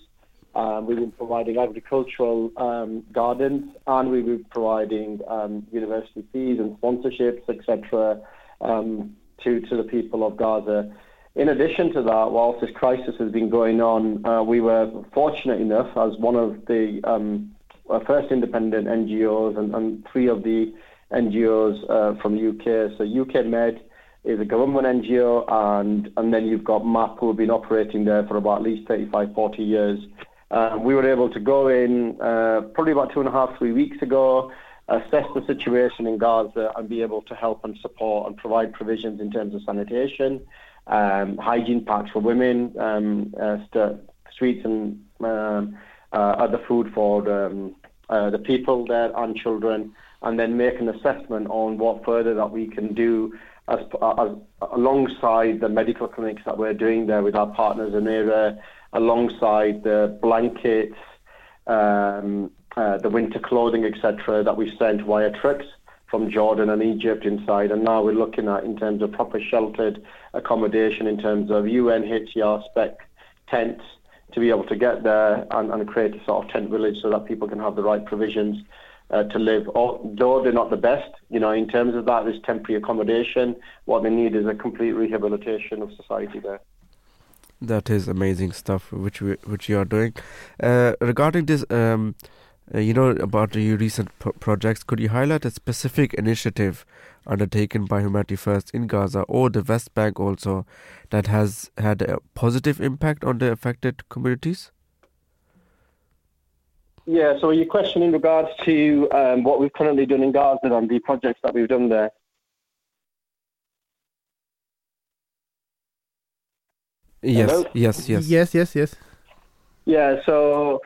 Um, we've been providing agricultural um, gardens, and we've been providing um, university fees and sponsorships, etc., to to the people of Gaza. In addition to that, whilst this crisis has been going on, uh, we were fortunate enough as one of the uh, first independent NGOs and, and, three of the NGOs uh, from UK. So UK Med is a government NGO, and, and then you've got MAP, who have been operating there for about at least 35, 40 years. Uh, we were able to go in uh, probably about two and a half, three weeks ago, assess the situation in Gaza, and be able to help and support and provide provisions in terms of sanitation, um, hygiene packs for women, um, uh, st- streets and um, uh, other food for um, uh, the people there and children, and then make an assessment on what further that we can do as, as alongside the medical clinics that we're doing there with our partners in area, alongside the blankets, um, uh, the winter clothing, etc., that we sent via trucks from Jordan and Egypt inside, and now we're looking at in terms of proper sheltered accommodation, in terms of UNHCR spec tents to be able to get there and, and create a sort of tent village so that people can have the right provisions uh, to live. Although they're not the best, you know, in terms of that, there's temporary accommodation. What they need is a complete rehabilitation of society there. That is amazing stuff, which we, which you are doing. Uh, regarding this. Um, uh, you know about your recent pro- projects. Could you highlight a specific initiative undertaken by Humanity First in Gaza or the West Bank also that has had a positive impact on the affected communities? Yeah, so your question in regards to um, what we've currently done in Gaza and the projects that we've done there. Yes, Hello? yes, yes. Yes, yes, yes. Yeah, so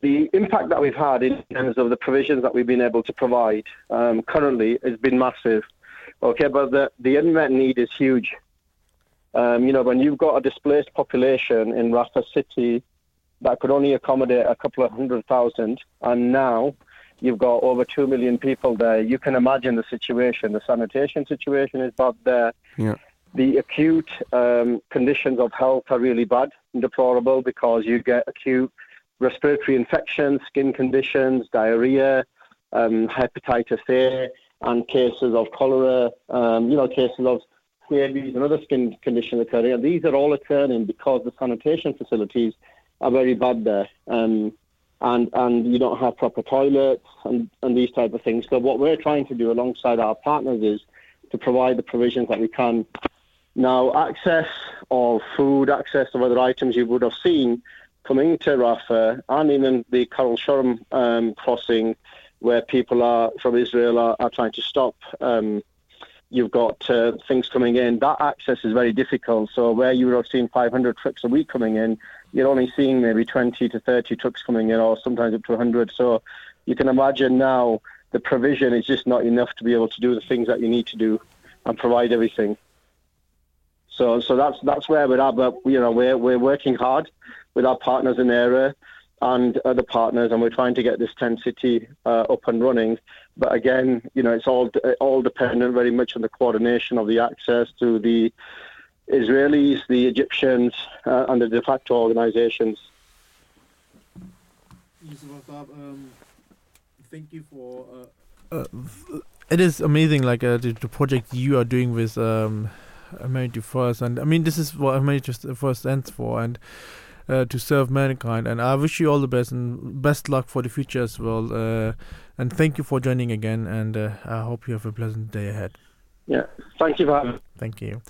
the impact that we've had in terms of the provisions that we've been able to provide um, currently has been massive. Okay, but the, the unmet need is huge. Um, you know, when you've got a displaced population in Rafah city that could only accommodate a couple of hundred thousand, and now you've got over two million people there, you can imagine the situation. The sanitation situation is bad there. Yeah. The acute um, conditions of health are really bad and deplorable because you get acute respiratory infections, skin conditions, diarrhea, um, hepatitis A, and cases of cholera, um, you know, cases of scabies and other skin conditions occurring. And these are all occurring because the sanitation facilities are very bad there. Um, and, and you don't have proper toilets and, and these type of things. So what we're trying to do alongside our partners is to provide the provisions that we can. Now, access of food, access of other items you would have seen coming to Rafah and even the Kerem Shalom um, crossing where people are from Israel are, are trying to stop. Um, you've got uh, things coming in. That access is very difficult. So where you would have seen 500 trucks a week coming in, you're only seeing maybe 20 to 30 trucks coming in, or sometimes up to 100. So you can imagine now the provision is just not enough to be able to do the things that you need to do and provide everything. So, so that's that's where we're at. But you know, we're we're working hard with our partners in the area and other partners, and we're trying to get this tent city uh, up and running. But again, you know, it's all all dependent very much on the coordination of the access to the Israelis, the Egyptians, uh, and the de facto organizations. Um, thank you for. Uh, uh, it is amazing, like uh, the, the, project you are doing with um, Humanity First, and I mean, this is what Humanity First stands for, and uh, to serve mankind. And I wish you all the best and best luck for the future as well. Uh, and thank you for joining again. And uh, I hope you have a pleasant day ahead. Yeah, thank you for Thank you.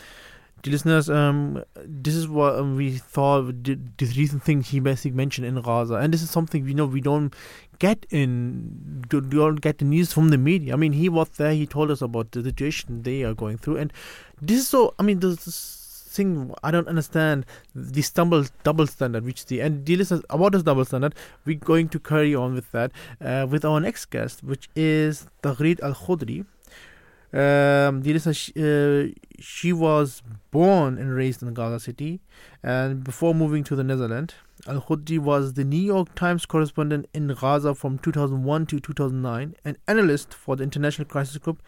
Dear listeners, um, this is what um, we thought the, recent thing he basically mentioned in Gaza, and this is something we know we don't get in do, do all get the news from the media. I mean, he was there. He told us about the situation they are going through, and this is so. I mean, this thing I don't understand the stumble double standard, which the and the listeners about this double standard. We're going to carry on with that uh, with our next guest, which is Taghreed El-Khodary. Um, she, uh, she was born and raised in Gaza City, and before moving to the Netherlands. El-Khodary was the New York Times correspondent in Gaza from 2001 to 2009, an analyst for the International Crisis Group,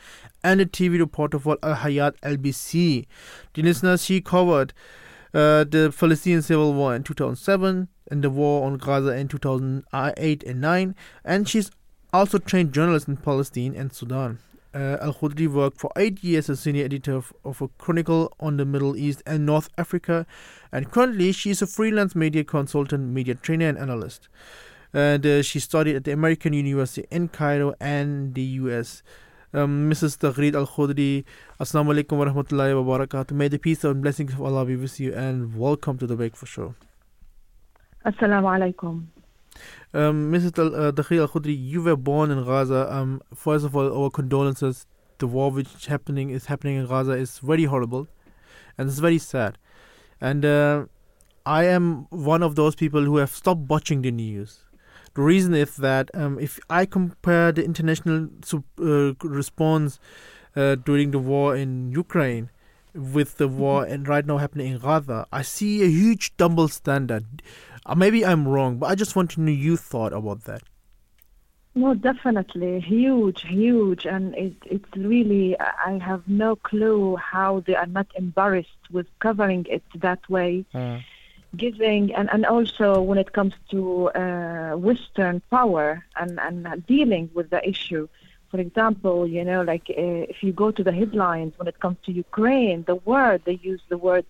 and a TV reporter for Al Hayat LBC. Listeners, she covered uh, the Palestinian Civil War in 2007 and the war on Gaza in 2008 and 9, and she's also trained journalist in Palestine and Sudan. Uh, El-Khodary worked for eight years as senior editor of, of, a chronicle on the Middle East and North Africa, and currently she is a freelance media consultant, media trainer, and analyst. And uh, she studied at the American University in Cairo and the US. Um, Mrs. Taghreed El-Khodary, Assalamu alaikum wa rahmatullahi wa barakatuh. May the peace and blessings of Allah be with you, and welcome to the Breakfast Show. Assalamu alaikum. Um, Mrs. Al, uh, Taghreed El-Khodary, you were born in Gaza. Um, first of all, our condolences. The war which happening is happening in Gaza is very horrible, and it's very sad. And uh, I am one of those people who have stopped watching the news. The reason is that um, if I compare the international uh, response uh, during the war in Ukraine with the war and right now happening in Gaza, I see a huge double standard. Uh, maybe I'm wrong, but I just want to know your thought about that. No, definitely huge, huge, and it, it's really I have no clue how they are not embarrassed with covering it that way, uh. giving and and also when it comes to uh, Western power and and dealing with the issue. For example, you know, like uh, if you go to the headlines when it comes to Ukraine, the word they use the word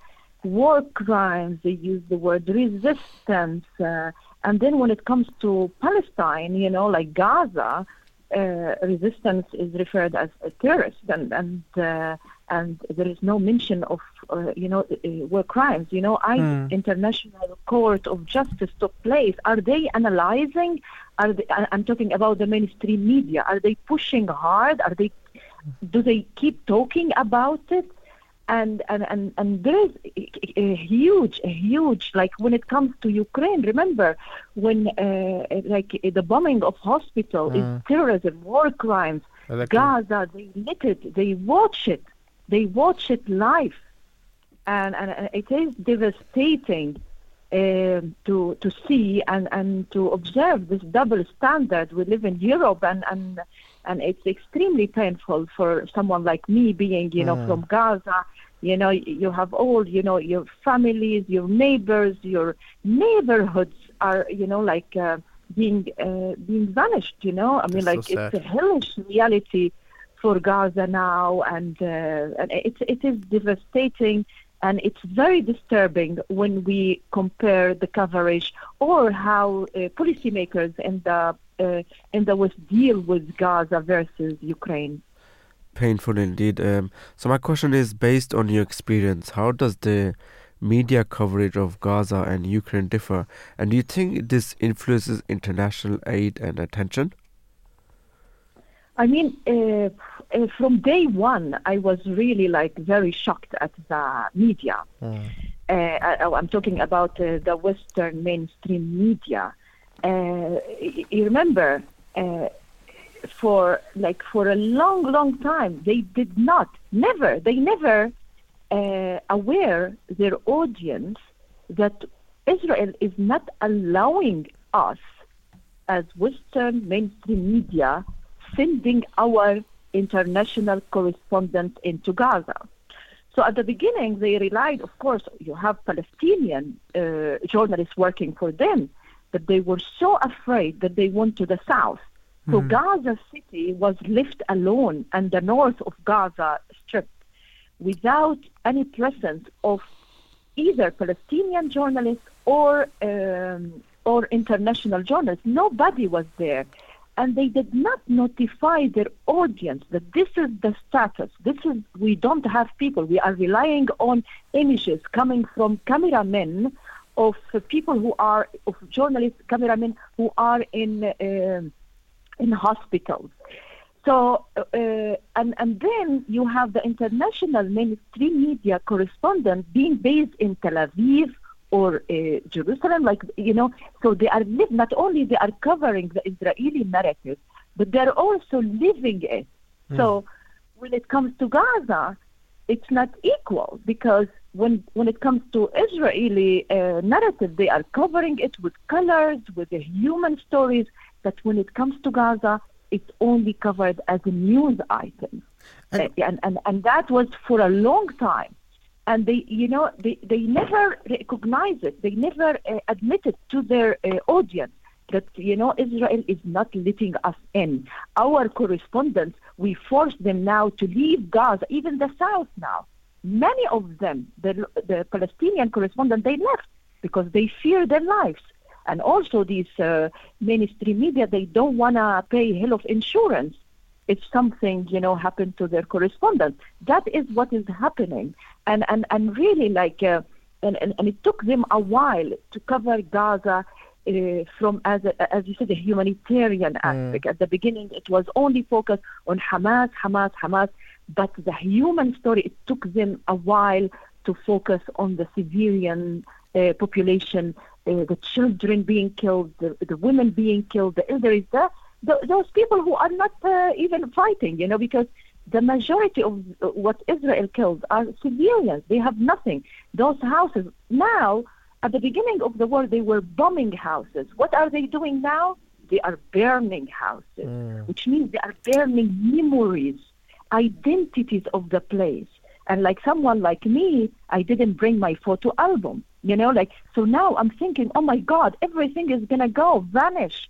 war crimes, they use the word resistance. Uh, and then when it comes to Palestine, you know, like Gaza, uh, resistance is referred as a terrorist, and and uh, and there is no mention of uh, you know uh, war crimes. You know, I Hmm. International Court of Justice took place. Are they analyzing? Are they, I'm talking about the mainstream media. Are they pushing hard? Are they? Do they keep talking about it? And and and, and there is a, a huge a huge like when it comes to Ukraine remember when uh, like the bombing of hospital Mm. is terrorism war crimes Exactly. Gaza they lit it they watch it they watch it live and and, and it is devastating um to to see and and to observe this double standard we live in Europe and and and it's extremely painful for someone like me being you know Mm. from Gaza. You know you have all you know your families your neighbors your neighborhoods are you know like uh, being uh, being vanished you know? I mean That's like so it's a hellish reality for Gaza now and uh, and it it is devastating and it's very disturbing when we compare the coverage or how uh, policymakers in the in the West deal with Gaza versus Ukraine. Painful indeed. Um, so my question is based on your experience, how does the media coverage of Gaza and Ukraine differ? And do you think this influences international aid and attention? I mean, uh, uh, from day one, I was really like very shocked at the media. Uh, I, I'm talking about uh, the Western mainstream media. Uh, you remember, uh, for like for a long, long time, they did not, never, they never uh, aware their audience that Israel is not allowing us as Western mainstream media sending our international correspondent into Gaza. So at the beginning, they relied, of course, you have Palestinian uh, journalists working for them, but they were so afraid that they went to the south. So Mhm. Gaza City was left alone and the north of Gaza Strip without any presence of either Palestinian journalists or um, or international journalists. Nobody was there, and they did not notify their audience that this is the status. This is we don't have people. We are relying on images coming from cameramen of uh, people who are of journalists, cameramen who are in uh, in hospitals. So uh, and and then you have the international mainstream media correspondent being based in Tel Aviv or uh, Jerusalem, like you know. So they are live, not only they are covering the Israeli narrative, but they're also living it. So when it comes to Gaza, it's not equal because when when it comes to Israeli uh, narrative, they are covering it with colors, with the human stories. But when it comes to Gaza, it's only covered as a news item, And- Uh, and, and and that was for a long time. And they, you know, they, they never recognize it. They never uh, admit it to their uh, audience that you know Israel is not letting us in. Our correspondents, we force them now to leave Gaza, even the south now. Many of them, the the Palestinian correspondent, they left because they fear their lives. And also these uh, mainstream media, they don't want to pay hell of insurance if something you know happened to their correspondent. That is what is happening, and and and really like, uh, and, and and it took them a while to cover Gaza. Uh, from as a, as you said, a humanitarian aspect. At the beginning, it was only focused on Hamas, Hamas, Hamas. But the human story, it took them a while to focus on the civilian uh, population, uh, the children being killed, the, the women being killed, the elderly, the, the, those people who are not uh, even fighting, you know, because the majority of uh, what Israel killed are civilians. They have nothing. Those houses now, at the beginning of the war, they were bombing houses. What are they doing now? They are burning houses, which means they are burning memories, identities of the place. And like someone like me, I didn't bring my photo album, you know, like, so now I'm thinking, oh my God, everything is going to go, vanish.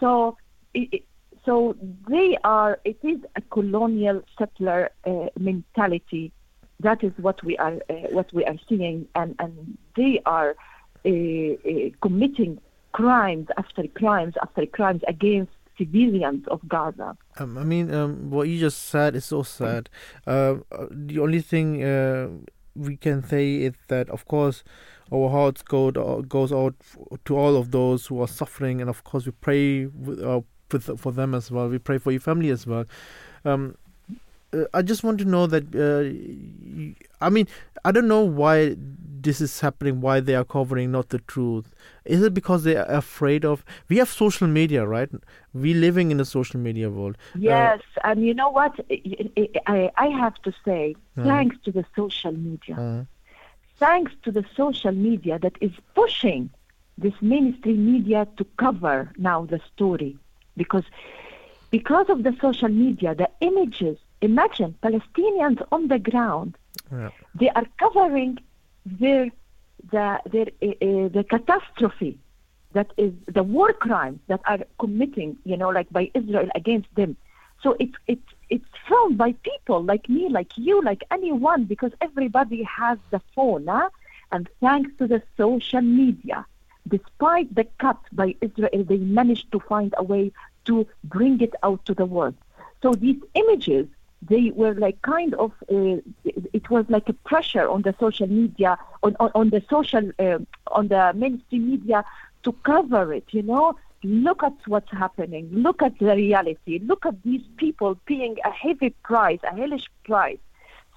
So, it, so they are, it is a colonial settler uh, mentality. That is what we are, uh, what we are seeing. And, and they are uh, uh, committing crimes after crimes after crimes against civilians of Gaza. Um, I mean, um, what you just said is so sad. Uh, uh, the only thing uh, we can say is that, of course, our hearts go goes out to all of those who are suffering, and of course, we pray with, uh, for them as well. We pray for your family as well. Um, uh, I just want to know that. Uh, I mean, I don't know why this is happening. Why they are covering not the truth? Is it because they are afraid of? We have social media, right? We living in a social media world. Uh, Yes, and you know what? I, I, have to say, Mhm. thanks to the social media, uh, thanks to the social media that is pushing this mainstream media to cover now the story, because because of the social media, the images. Imagine Palestinians on the ground yeah. they are covering their the their uh, uh, the catastrophe that is the war crimes that are committing you know like by Israel against them so it's it's it's filmed by people like me like you like anyone because everybody has the phone huh? and thanks to the social media despite the cut by Israel they managed to find a way to bring it out to the world so these images they were like kind of uh, it was like a pressure on the social media on on, on the social uh, on the mainstream media to cover it you know? Look at what's happening. Look at the reality. Look at these people paying a heavy price a hellish price.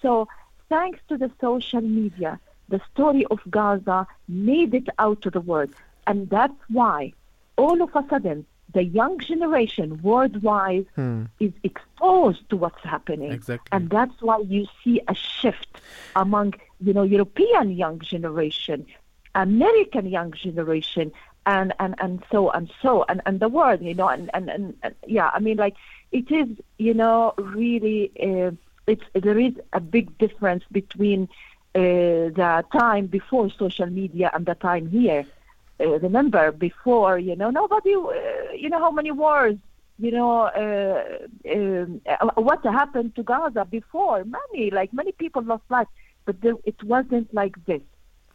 So thanks to the social media the story of gaza made it out to the world. And that's why all of a sudden the young generation worldwide Hmm. is exposed to what's happening. Exactly. And that's why you see a shift among, you know, European young generation, American young generation, and, and, and so and so, and, and the world, you know, and, and, and, and yeah, I mean, like, it is, you know, really, uh, it's, there is a big difference between uh, the time before social media and the time here. Uh, remember before, you know, nobody, uh, you know, how many wars you know, uh, um, uh, what happened to Gaza before. Many, like many people lost life, but there, it wasn't like this.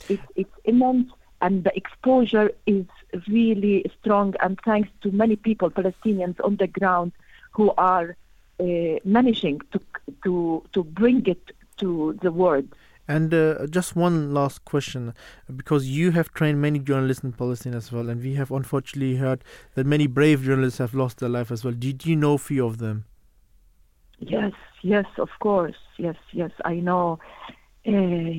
It, it's immense, and the exposure is really strong. And thanks to many people, Palestinians on the ground, who are uh, managing to to to bring it to the world. And uh, just one last question, because you have trained many journalists in Palestine as well, and we have unfortunately heard that many brave journalists have lost their life as well. Did you know few of them? Yes, yes, of course. Yes, yes, I know. Uh,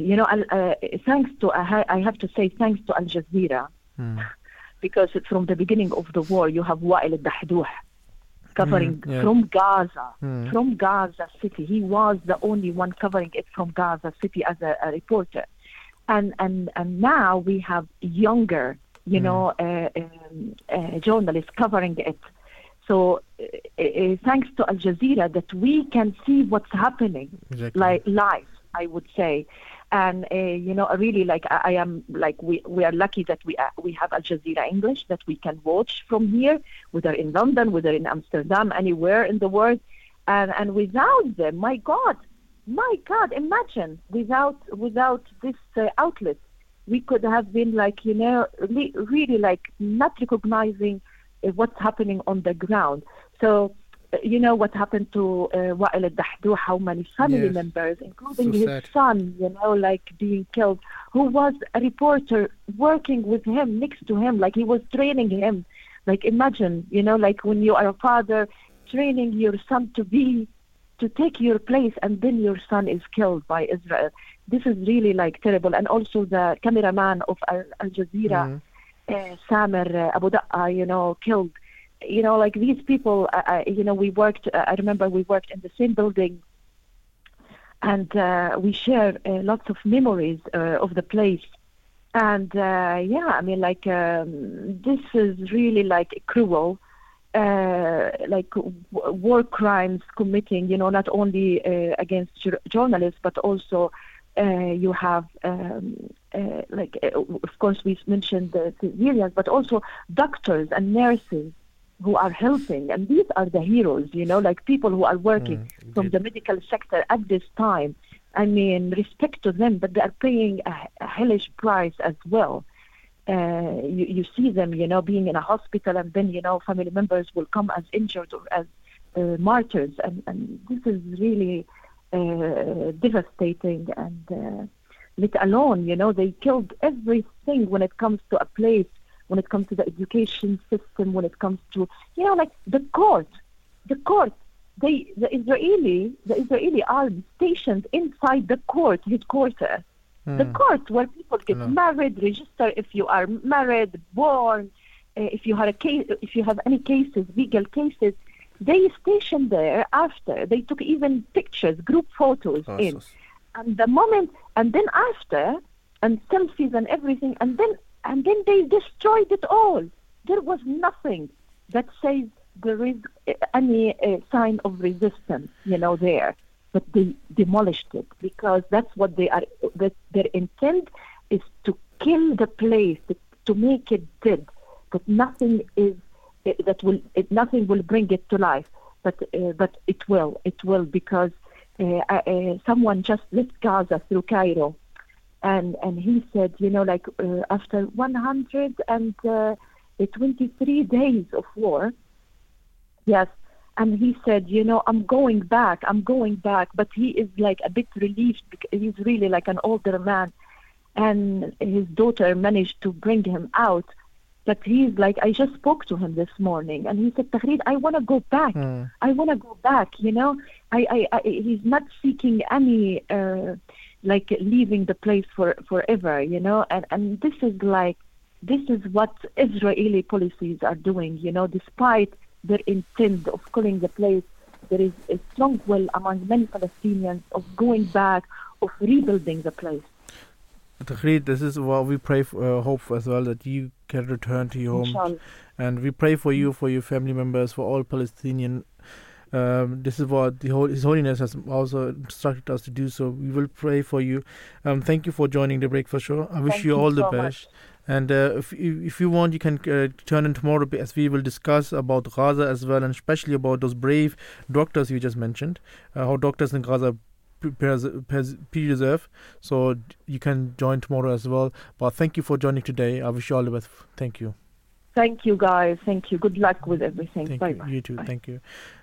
you know, uh, thanks to I, I have to say thanks to Al Jazeera Hmm. because from the beginning of the war you have Wa'il al-Dahdouh covering Mm, yeah. from Gaza, Mm. from Gaza City. He was the only one covering it from Gaza City as a, a reporter, and and and now we have younger, you Mm. know, uh, um, uh, journalists covering it. So, uh, uh, thanks to Al Jazeera, that we can see what's happening Exactly. like live, I would say. And uh, you know, really like I, I am like we we are lucky that we uh, we have Al Jazeera English that we can watch from here, whether in London, whether in Amsterdam, anywhere in the world. And and without them, my God, my God, imagine without without this uh, outlet, we could have been like you know really, really like not recognizing uh, what's happening on the ground. So. You know what happened to uh, Wa'il al-Dahdouh, how many family Yes. members, including So his sad. son, you know, like being killed, who was a reporter working with him, next to him, like he was training him. Like imagine, you know, like when you are a father training your son to be, to take your place, and then your son is killed by Israel. This is really like terrible. And also the cameraman of Al, Al Jazeera, uh, Samer uh, Abu Daqqa, you know, killed. You know, like these people, you know, we worked, uh, I remember we worked in the same building and uh, we share uh, lots of memories uh, of the place. And yeah, I mean, like um, this is really like cruel, like w- war crimes committing. You know, not only against jour- journalists, but also you have um, like, of course, we mentioned the civilians, but also doctors and nurses who are helping, and these are the heroes. You know, like people who are working from the medical sector at this time. I mean, respect to them, but they are paying a, a hellish price as well. Uh, you, you see them, you know, being in a hospital, and then you know, family members will come as injured or as uh, martyrs, and, and this is really uh, devastating. And uh, let alone, you know, they killed everything when it comes to a place, when it comes to the education system, when it comes to, you know, like the court, the court they the Israeli the Israeli army stationed inside the court headquarters. The Hmm. court where people get Hello. married, register if you are married, born, uh, if you have a case, if you have any cases, legal cases. They stationed there after they took even pictures, group photos in, and the moment, and then after, and selfies and everything, and then and then they destroyed it all. There was nothing that says there is uh, any uh, sign of resistance, you know, there. But they demolished it because that's what they are. That their intent is to kill the place, to, to make it dead. That nothing is uh, that will it, nothing will bring it to life. But uh, but it will, it will because someone just left Gaza through Cairo and and he said, you know, like uh, after 123 days of war, yes, and he said, you know, I'm going back, I'm going back, but he is like a bit relieved because he's really like an older man, and his daughter managed to bring him out. But he's like, I just spoke to him this morning, and he said, Taghreed, I want to go back. I want to go back. You know, I, I, I he's not seeking any uh, like leaving the place for forever. You know, and and this is like this is what Israeli policies are doing. You know, despite their intent of killing the place, there is a strong will among many Palestinians of going back, of rebuilding the place. Taghreed, this is what we pray for, uh, hope for as well that you can return to your home, and we pray for you, for your family members, for all Palestinian. Um, this is what the Hol- His Holiness has also instructed us to do. So we will pray for you. Um, thank you for joining the breakfast show. I wish you you all the best. much. And uh, if you- if you want, you can uh, turn in tomorrow as we will discuss about Gaza as well, and especially about those brave doctors you just mentioned. Uh, how doctors in Gaza pres- pres- preserve. So you can join tomorrow as well. But thank you for joining today. I wish you all the best. Thank you. Thank you, guys. Thank you. Good luck with everything. Thank bye you. bye. You too. Thank you.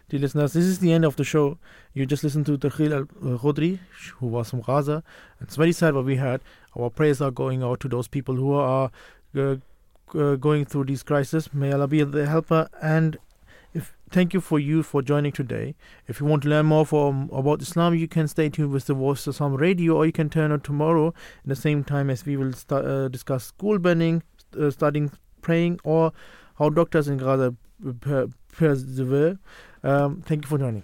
Dear listeners, this is the end of the show. You just listened to Takhil Al Khudri, who was from Gaza. It's very sad what we had. Our prayers are going out to those people who are uh, uh, going through these crises. May Allah be the helper. And if thank you for you for joining today. If you want to learn more from about Islam, you can stay tuned with the Voice of Islam radio, or you can turn on tomorrow at the same time as we will start, uh, discuss school banning, uh, starting praying, or how doctors in Gaza uh, persevere. Um, thank you for joining.